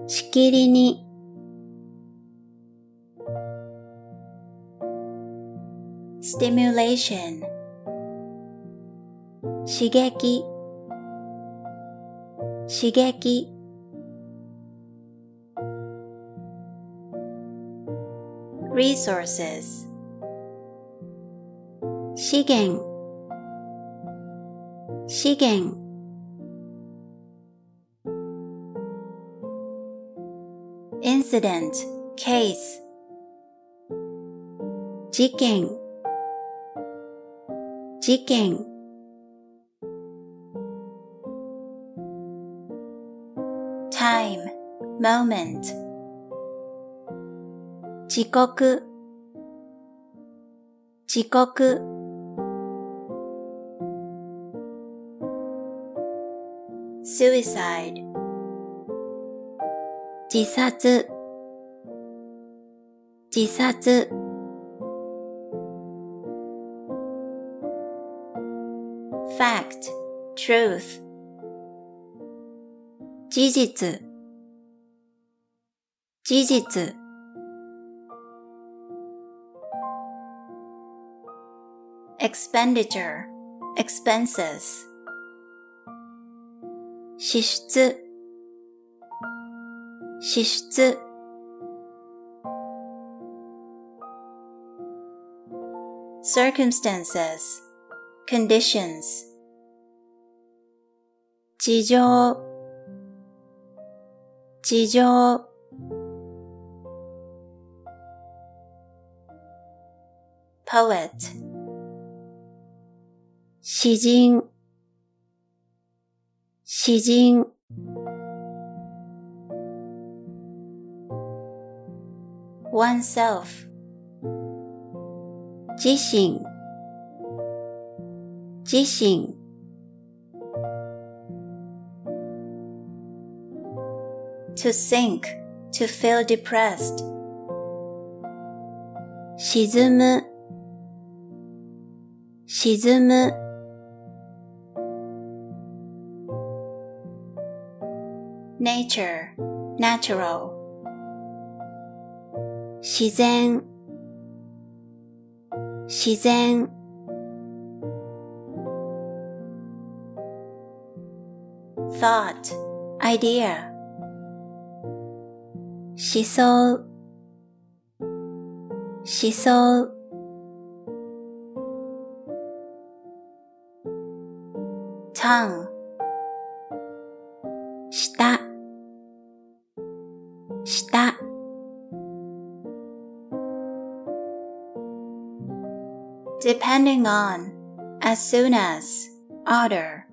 しきりに stimulation, 刺激刺激 resources, 資源。資源。イン c デン d ケース。事件。事件。time, moment 時刻。時刻。suicide. 自殺。自殺。自殺 fact. Truth. 事実。事実。Expenditure. Expenses. 支出支出 circumstances, conditions 事情事情 poet 詩人詩人 oneself 自身自身 to sink, to feel depressed 沈む沈む nature, natural 自然自然 thought, idea 思想思想 tongue 舌舌 depending on, as soon as, order.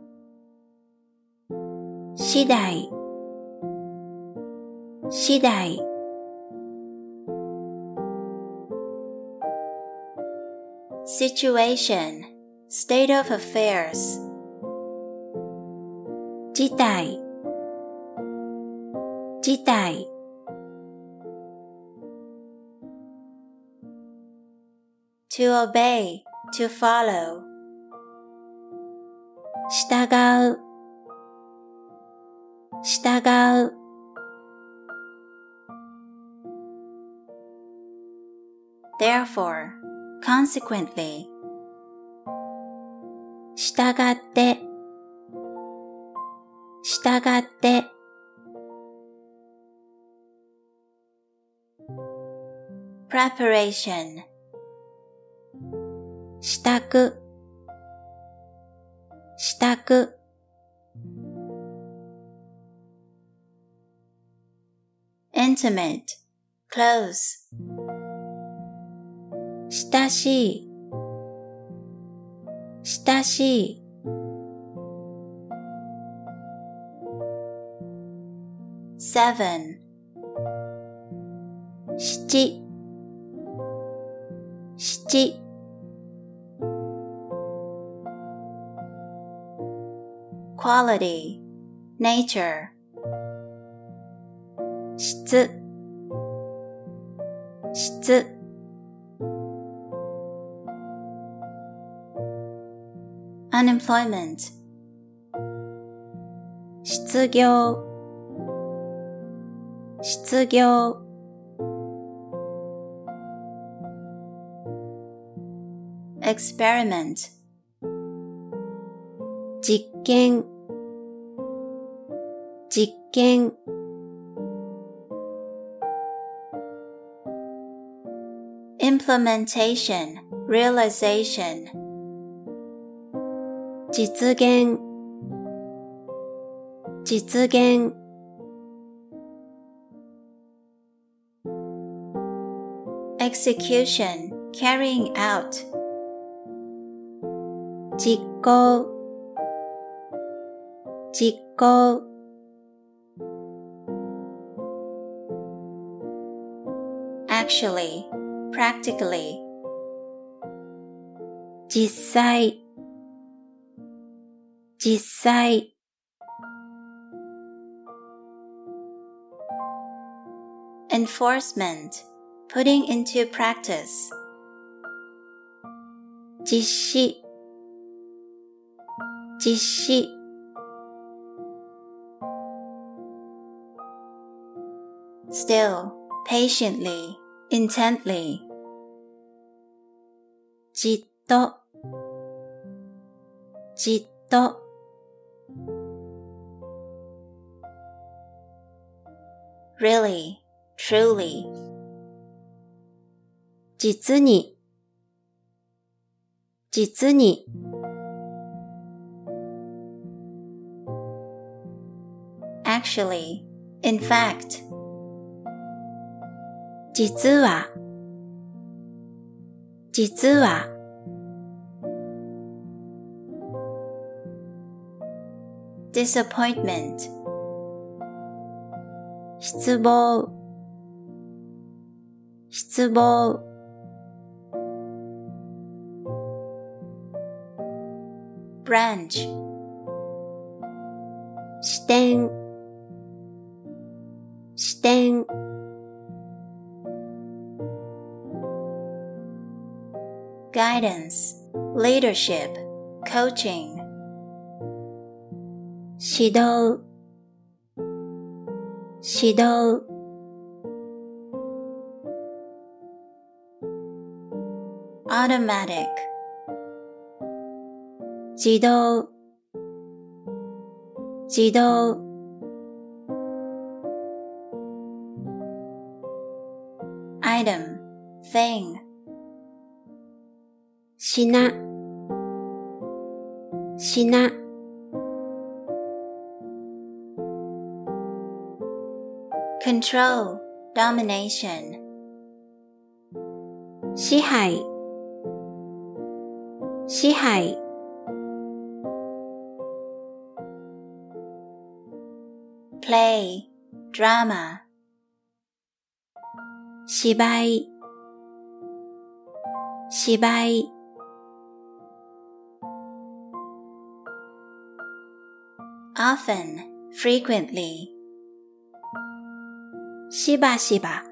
次第次第 situation, state of affairs 事態事態 to obey, to follow 従う従う therefore, consequently 従って従って preparation したく Intimate close 親しい親しい seven 七七 quality, nature 質質 unemployment. 失業失業 experiment 実験実験 implementation, realization 実現実現 execution, carrying out 実行実行 actually, practically 実際実際 enforcement, putting into practice 実施実施 still, patiently, intently じっと じっと really, truly, 実に実に actually, in fact, 実は実は disappointment, 失望失望 branch, 視点視点 guidance, leadership, coaching, 指導指導 automatic, 自動自動 item, thing, 品品 control, domination, 支配支配 play, drama, 芝居芝居 often, frequently, しばしば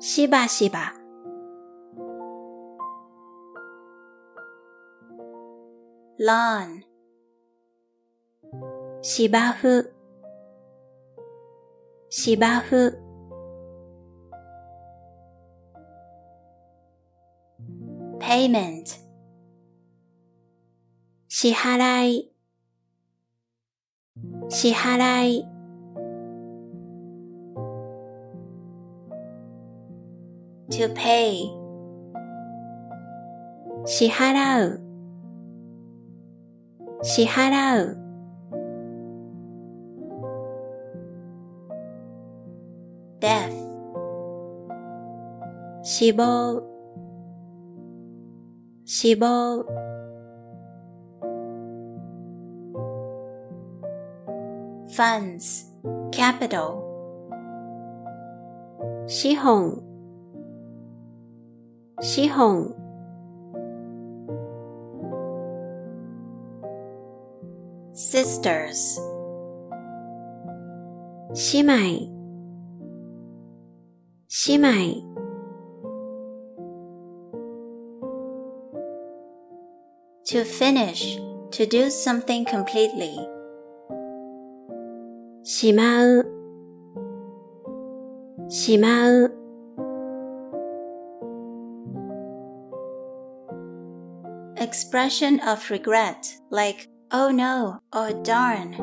しばしば lawn, 芝生芝生 payment, 支払い 支払い。to pay, 支払う。支払う。death, 死亡。死亡。funds, capital, 資本資本 sisters, 姉妹姉妹 to finish, to do something completely, しまうしまう expression of regret, like, oh no, or darn,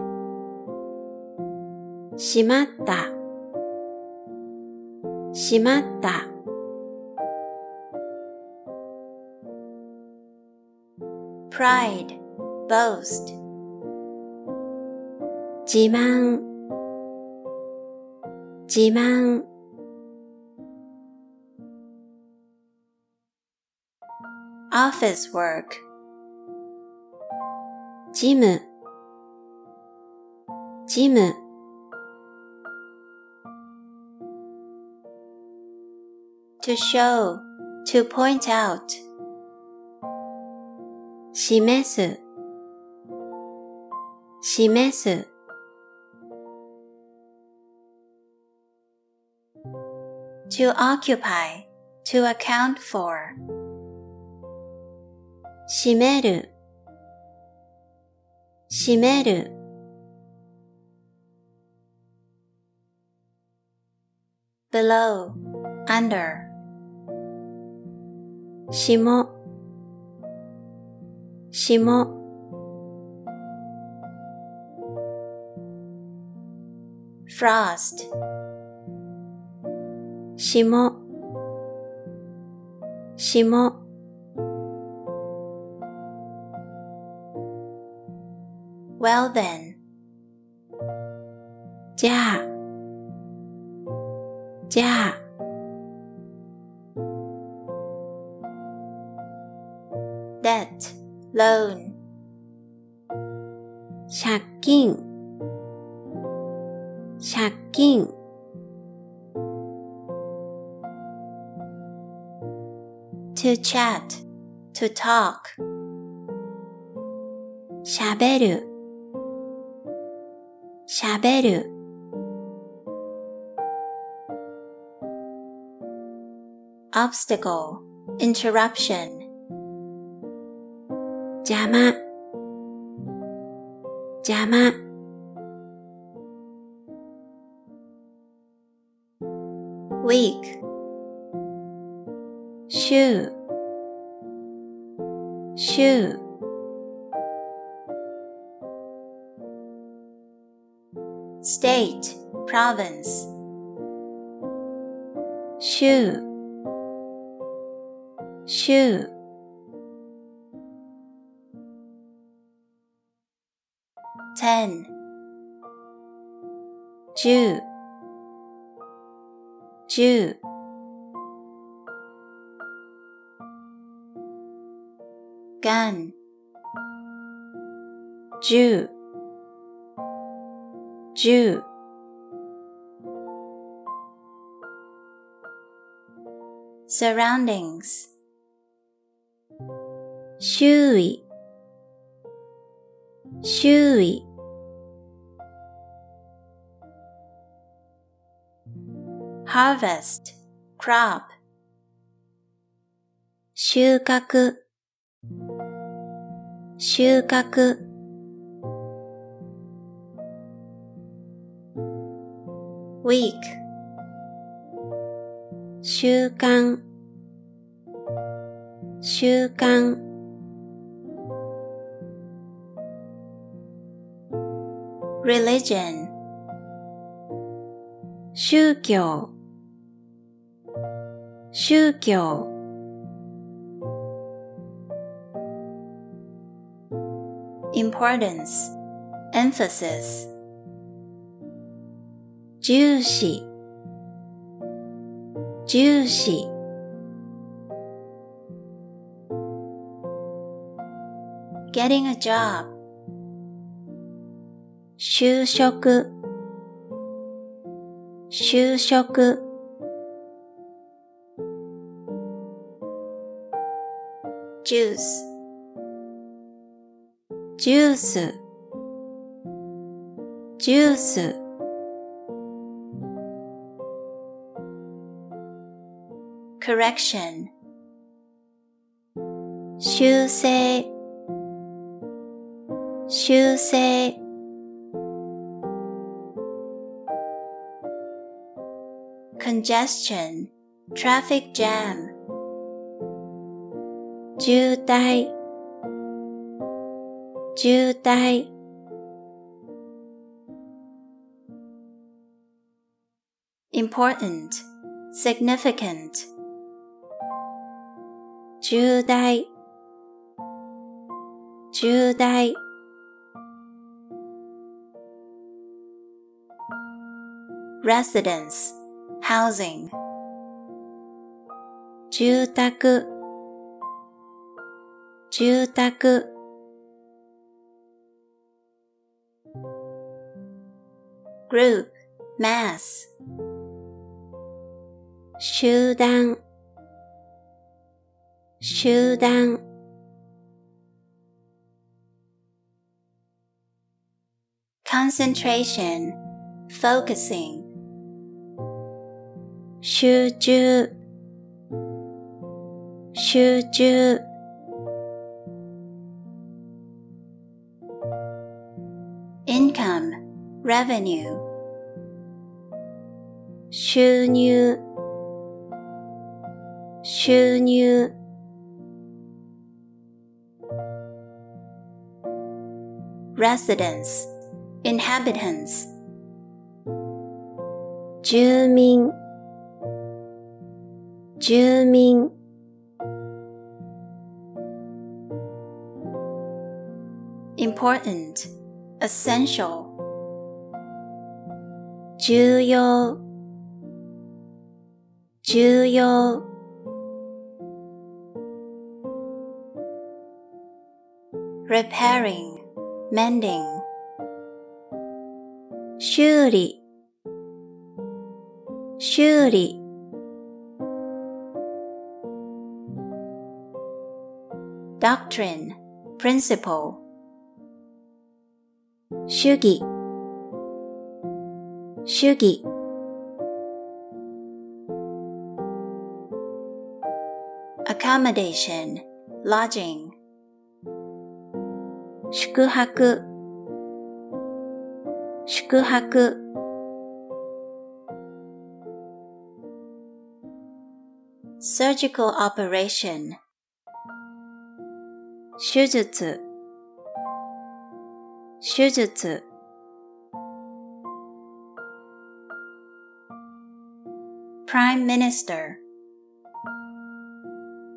しまったしまった pride, boast, 自慢 自慢 office work, ジムジム to show, to point out, 示す示す to occupy, to account for, 閉める閉める below, under, 下 霜 frost, 霜霜 well then, じゃあじゃあ debt, loan, 借金借金 to chat, to talk, しゃべるしゃべる obstacle, interruption, 邪魔邪魔 week, 週 shoe. State province. Shoe. Shoe. Ten. Jew. Jew. gun, 十十 surroundings, 周囲周囲 harvest, crop, 収穫 収穫。ウィーク習慣習慣 religion 宗教。宗教。importance, emphasis, 重視重視 getting a job, 就職就職 juice, ジュースジュース correction, 修正修正 congestion, traffic jam, 渋滞 渋滞 important, significant, 重大重大 residence, housing, 住宅住宅 group, mass, 集団集団 concentration, focusing, 集中集中 income, revenue, 収入収入 residents, inhabitants. 住民住民 important, essential. 重要 重要 repairing, mending. 修理修理 doctrine, principle. 主義主義 accommodation, lodging. 宿泊宿泊 surgical operation, 手術手術 prime minister,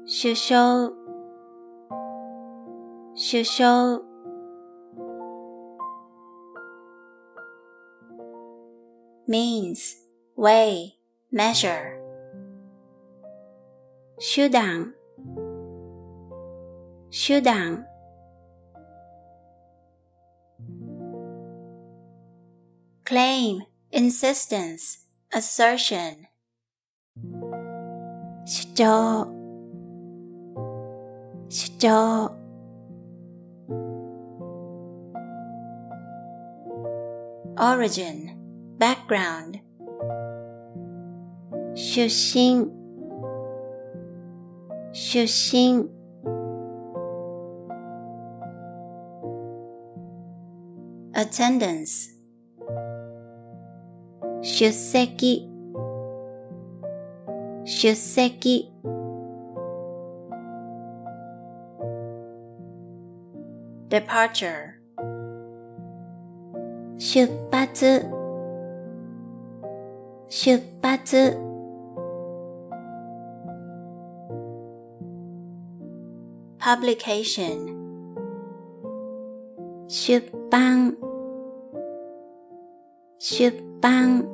首相首相 means, way, measure. 手段手段 claim, insistence, assertion. 主張 主張 origin, background. 出身出身 attendance, 出席出席 departure, 出発出発 publication, 出版出版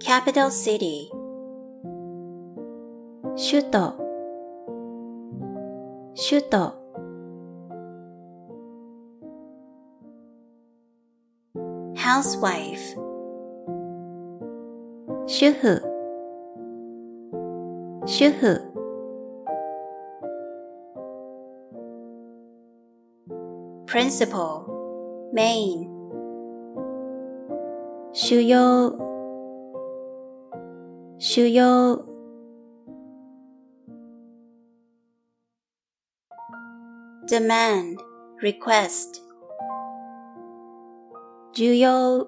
capital city, 首都 首都 housewife, 主婦主婦 principal, main, 主要主要 demand, request, 重要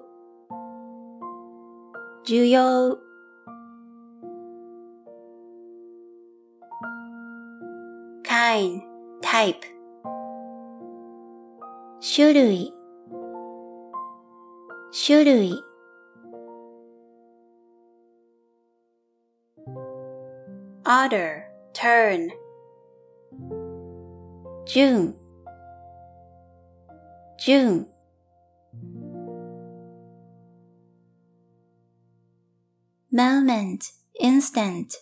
重要 kind, type, 種類種類 order, turn, 順順 moment, instant,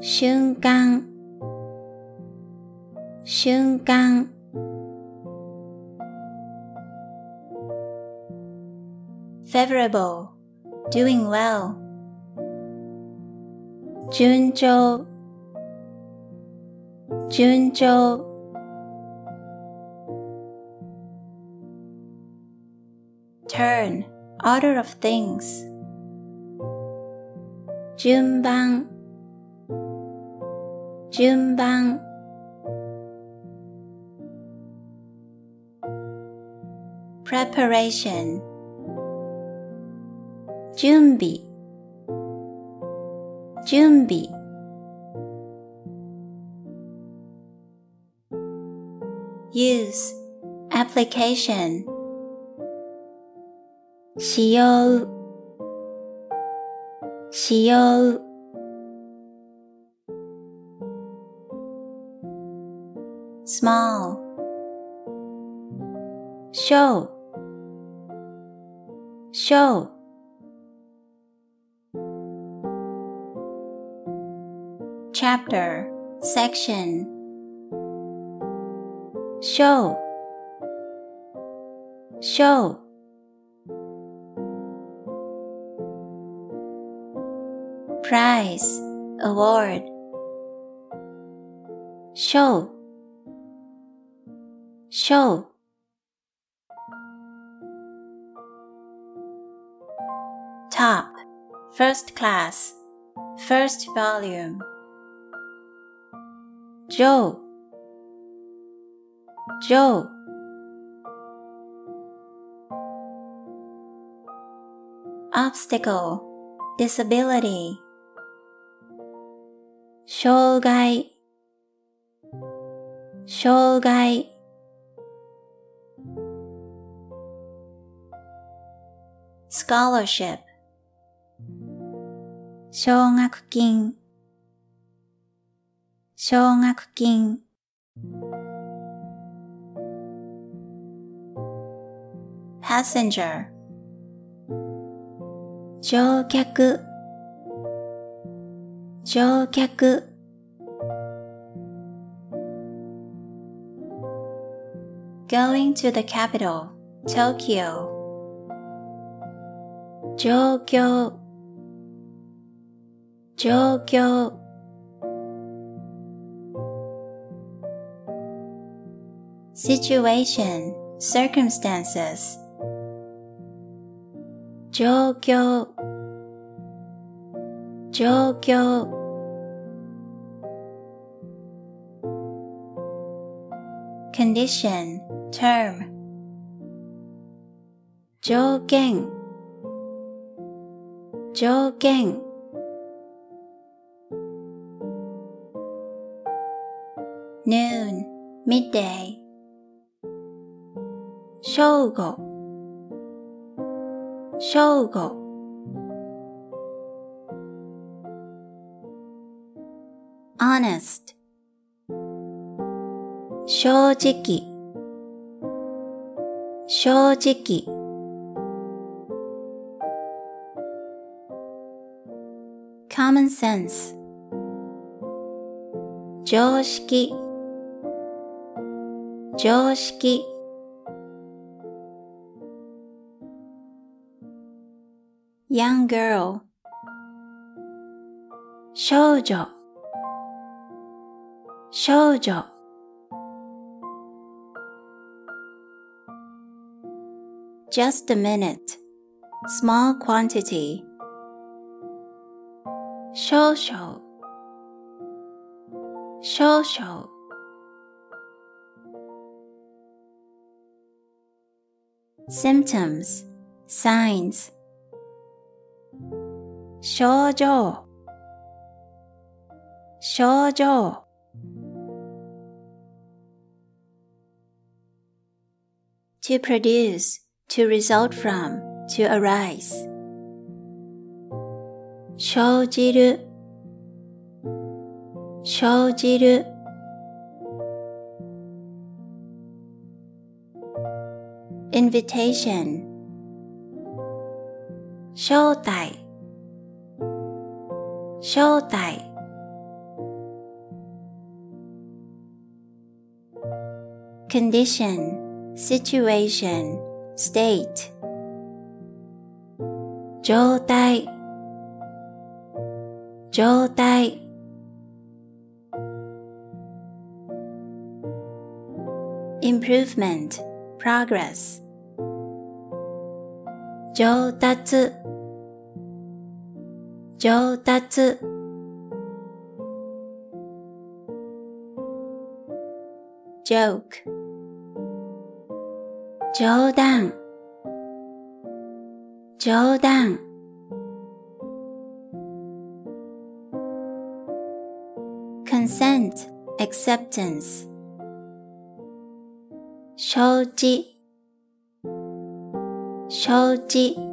瞬間瞬間 favorable, doing well, 順調 順調 turn, order of things, 順番順番 preparation, 準備準備 use, application 使用使用 small show show chapter section show. Show. Prize. Award. Show. Show. Top. First class. First volume. Joe Joe obstacle disability 障害障害 scholarship 奨学金奨学金 passenger 乗客乗客 going to the capital, Tokyo 状況状況 situation, circumstances 状況。状況。コンディション term. 条件。条件。Noon. Midday. 正午。正午ホ o n e s t 正直正直 common sense 常識常識 young girl 少女少女 just a minute small quantity 少々少々 symptoms signs 症状症状 to produce, to result from, to arise. 生じる生じる invitation 招待 招待 condition situation state 状態状態 improvement progress 上達 上達ジョーク冗談冗談 consent, acceptance 承知承知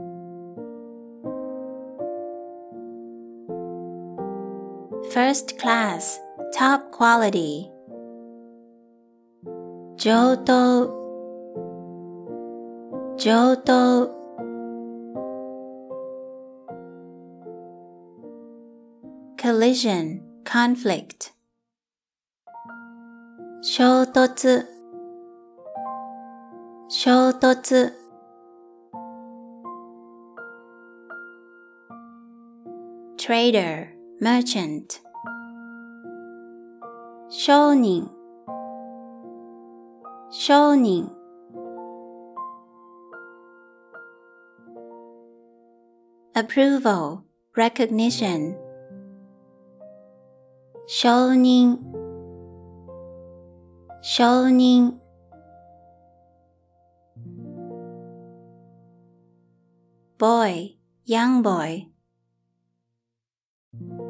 First class, top quality 上等上等 collision, conflict 衝突衝突 trader, merchant shonen shonen approval. Recognition. Boy. Young boy.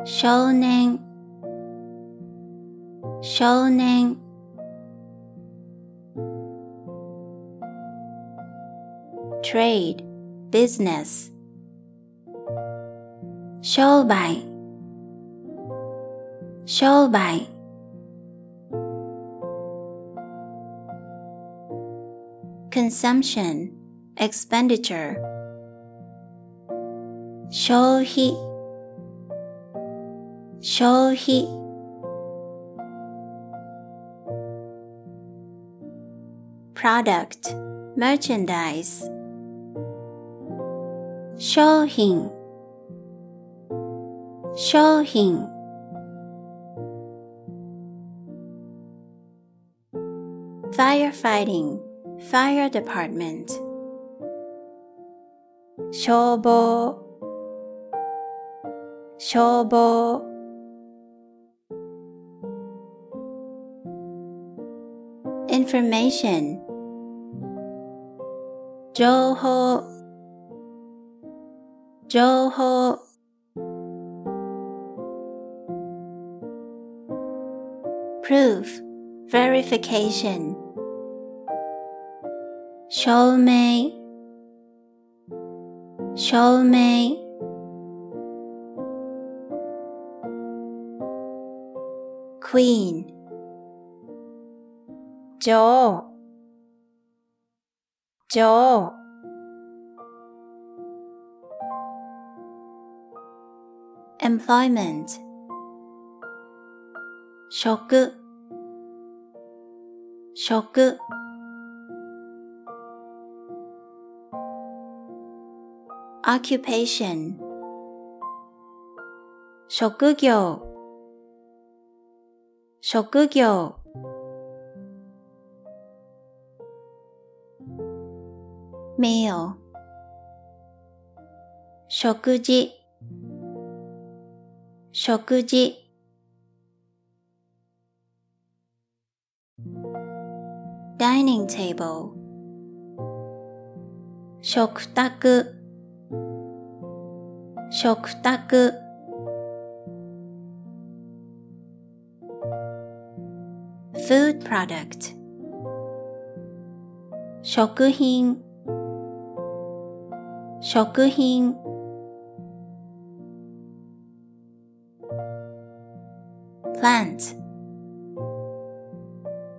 少年。少年 trade, business 商売商売 consumption, expenditure 消費消費 product, merchandise 商品商品 firefighting, fire department 消防消防 information 情報情報 proof verification 証明証明 queen 女王 女王 employment 職職 occupation 職業職業没有。食事、食事。ダイニングテーブル。食卓。食卓。フードプロダクト食品。食品 plant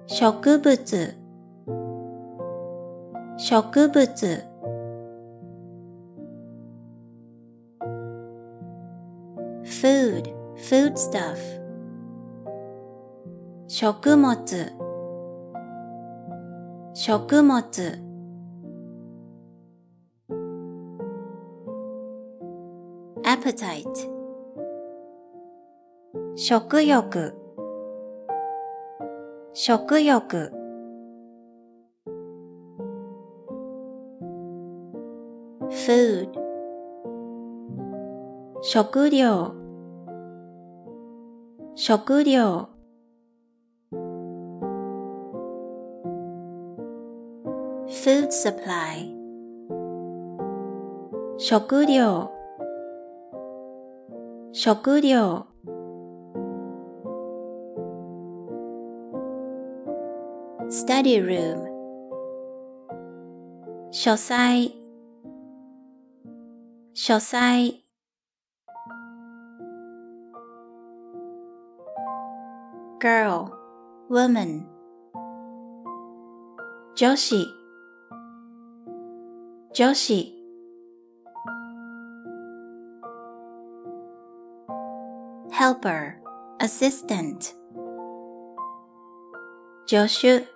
植物植物 food, food stuff 食物食物 appetite 食欲食欲 food 食料食料 food supply 食料食料 study room 書斎書斎 girl woman 女子女子 helper assistant 助手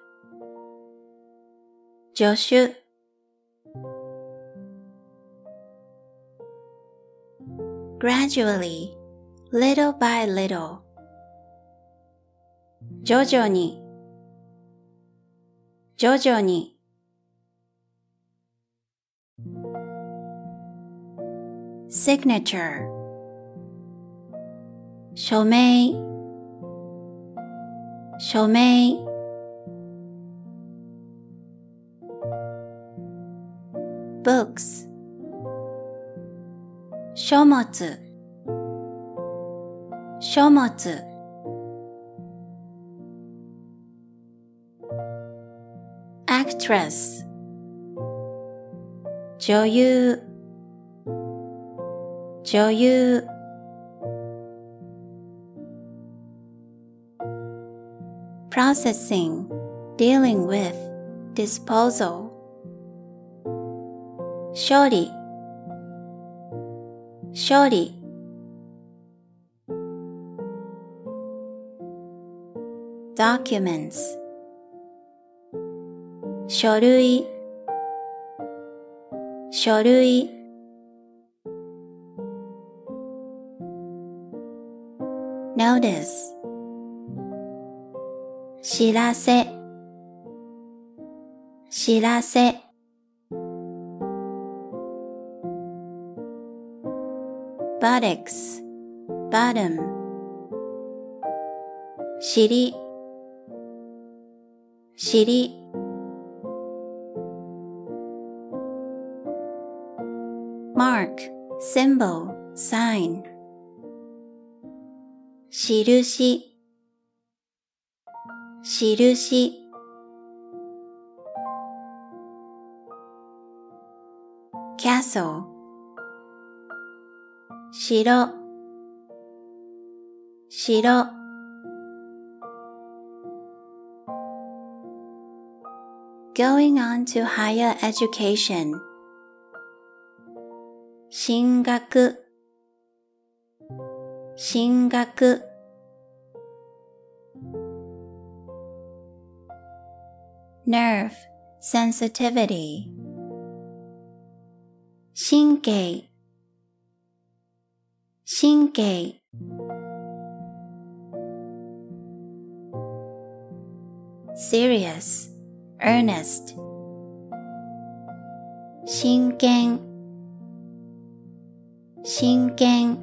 助手 gradually little by little 徐々に徐々に signature 署名。署名。books 書物。書物。actress 女優。女優。processing dealing with disposal 処理処理 documents 書類書類 notice 知らせ知らせ buttocks bottom 尻尻 mark symbol sign 印印 castle 城城 going on to higher education 進学進学 nerve sensitivity 神経神経 serious earnest 真剣真剣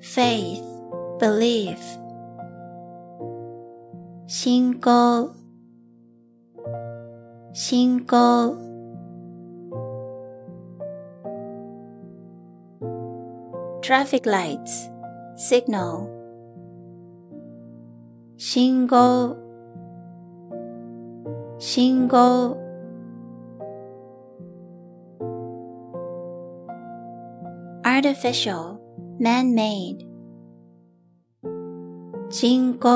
faith believe 信仰信仰 traffic lights signal 信号信号 artificial man-made 人工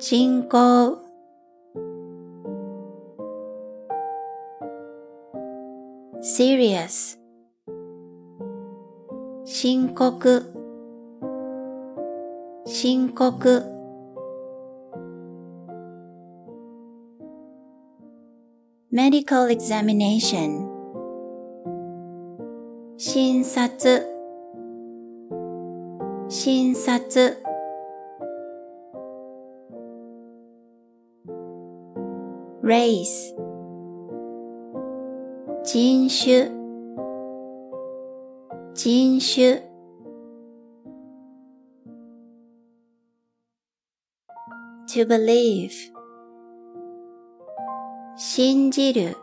人工 serious 深刻深刻 medical examination 診察診察 race 人種人種 to believe 信じる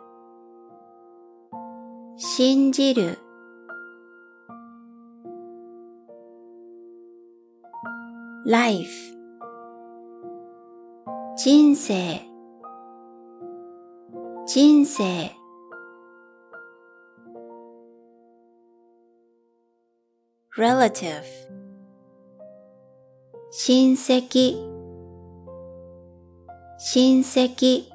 信じる life 人生 人生 relative 親戚親戚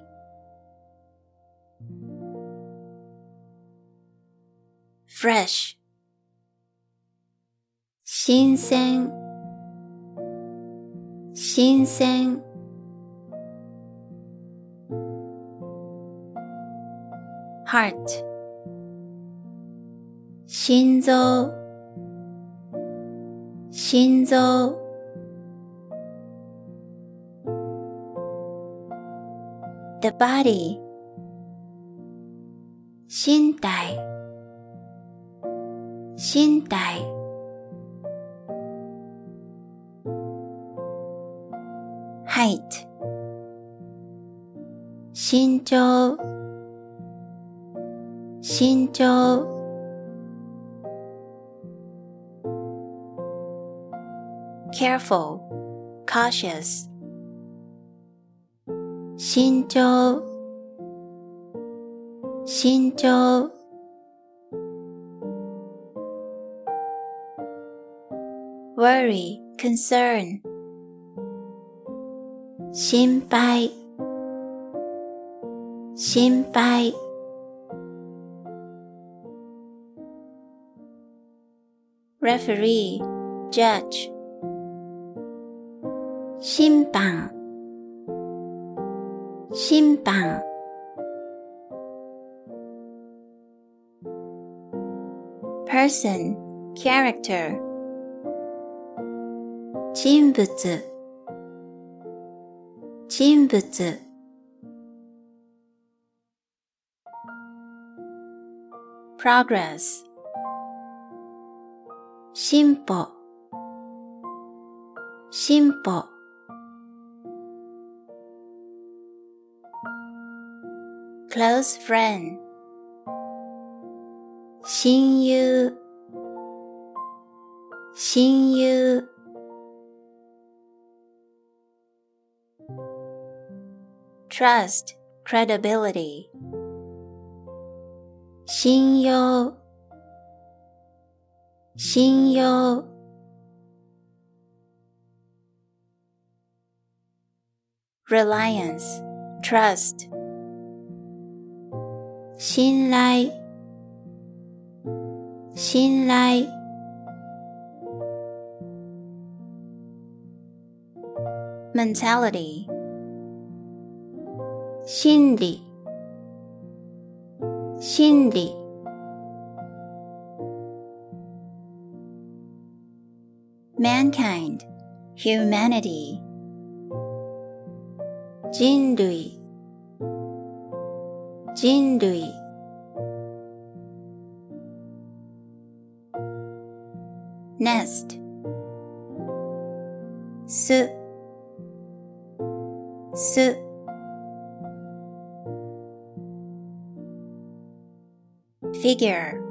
fresh 新鮮新鮮 heart 心臓心臓 the body 身体身体 height 身長身長 careful cautious 身長身長 worry concern 心配心配 referee judge 審判審判 person character 人物人物 progress 進歩進歩 close friend 親友親友 trust credibility 信用 信用 reliance trust 信頼信頼 mentality 心理心理 mankind humanity 人類人類 nest 巣巣 figure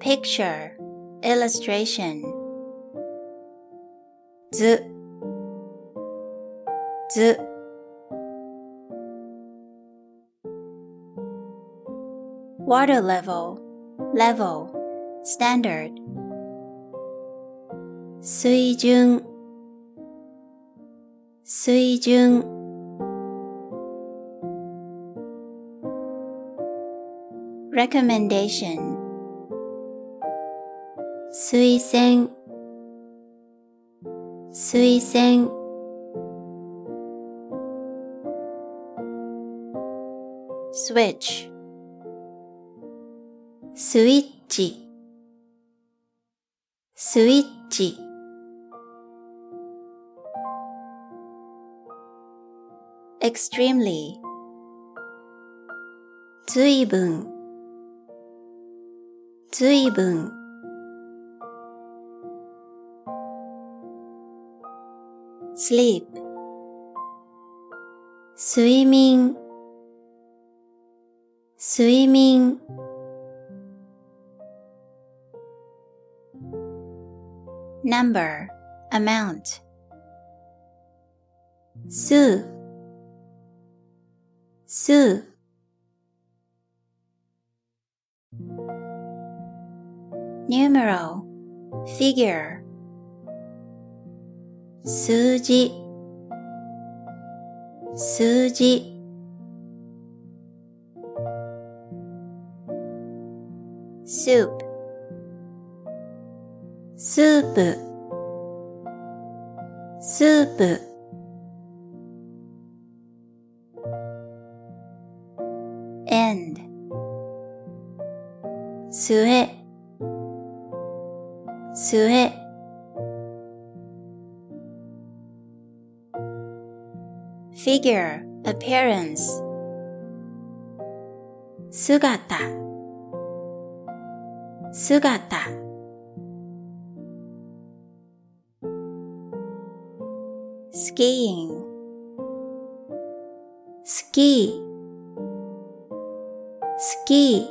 picture illustration 図図 water level level standard 水準水準 recommendation 推薦 推薦。Switch スイッチ。スイッチ。Extremely ずいぶんずいぶん sleep, swimming, swimming. Number, amount. Soothe, soothe. Numeral, figure. 数字。数字。soup, スープ。スープ。end, 末末 figure, appearance, 姿姿 skiing, スキースキー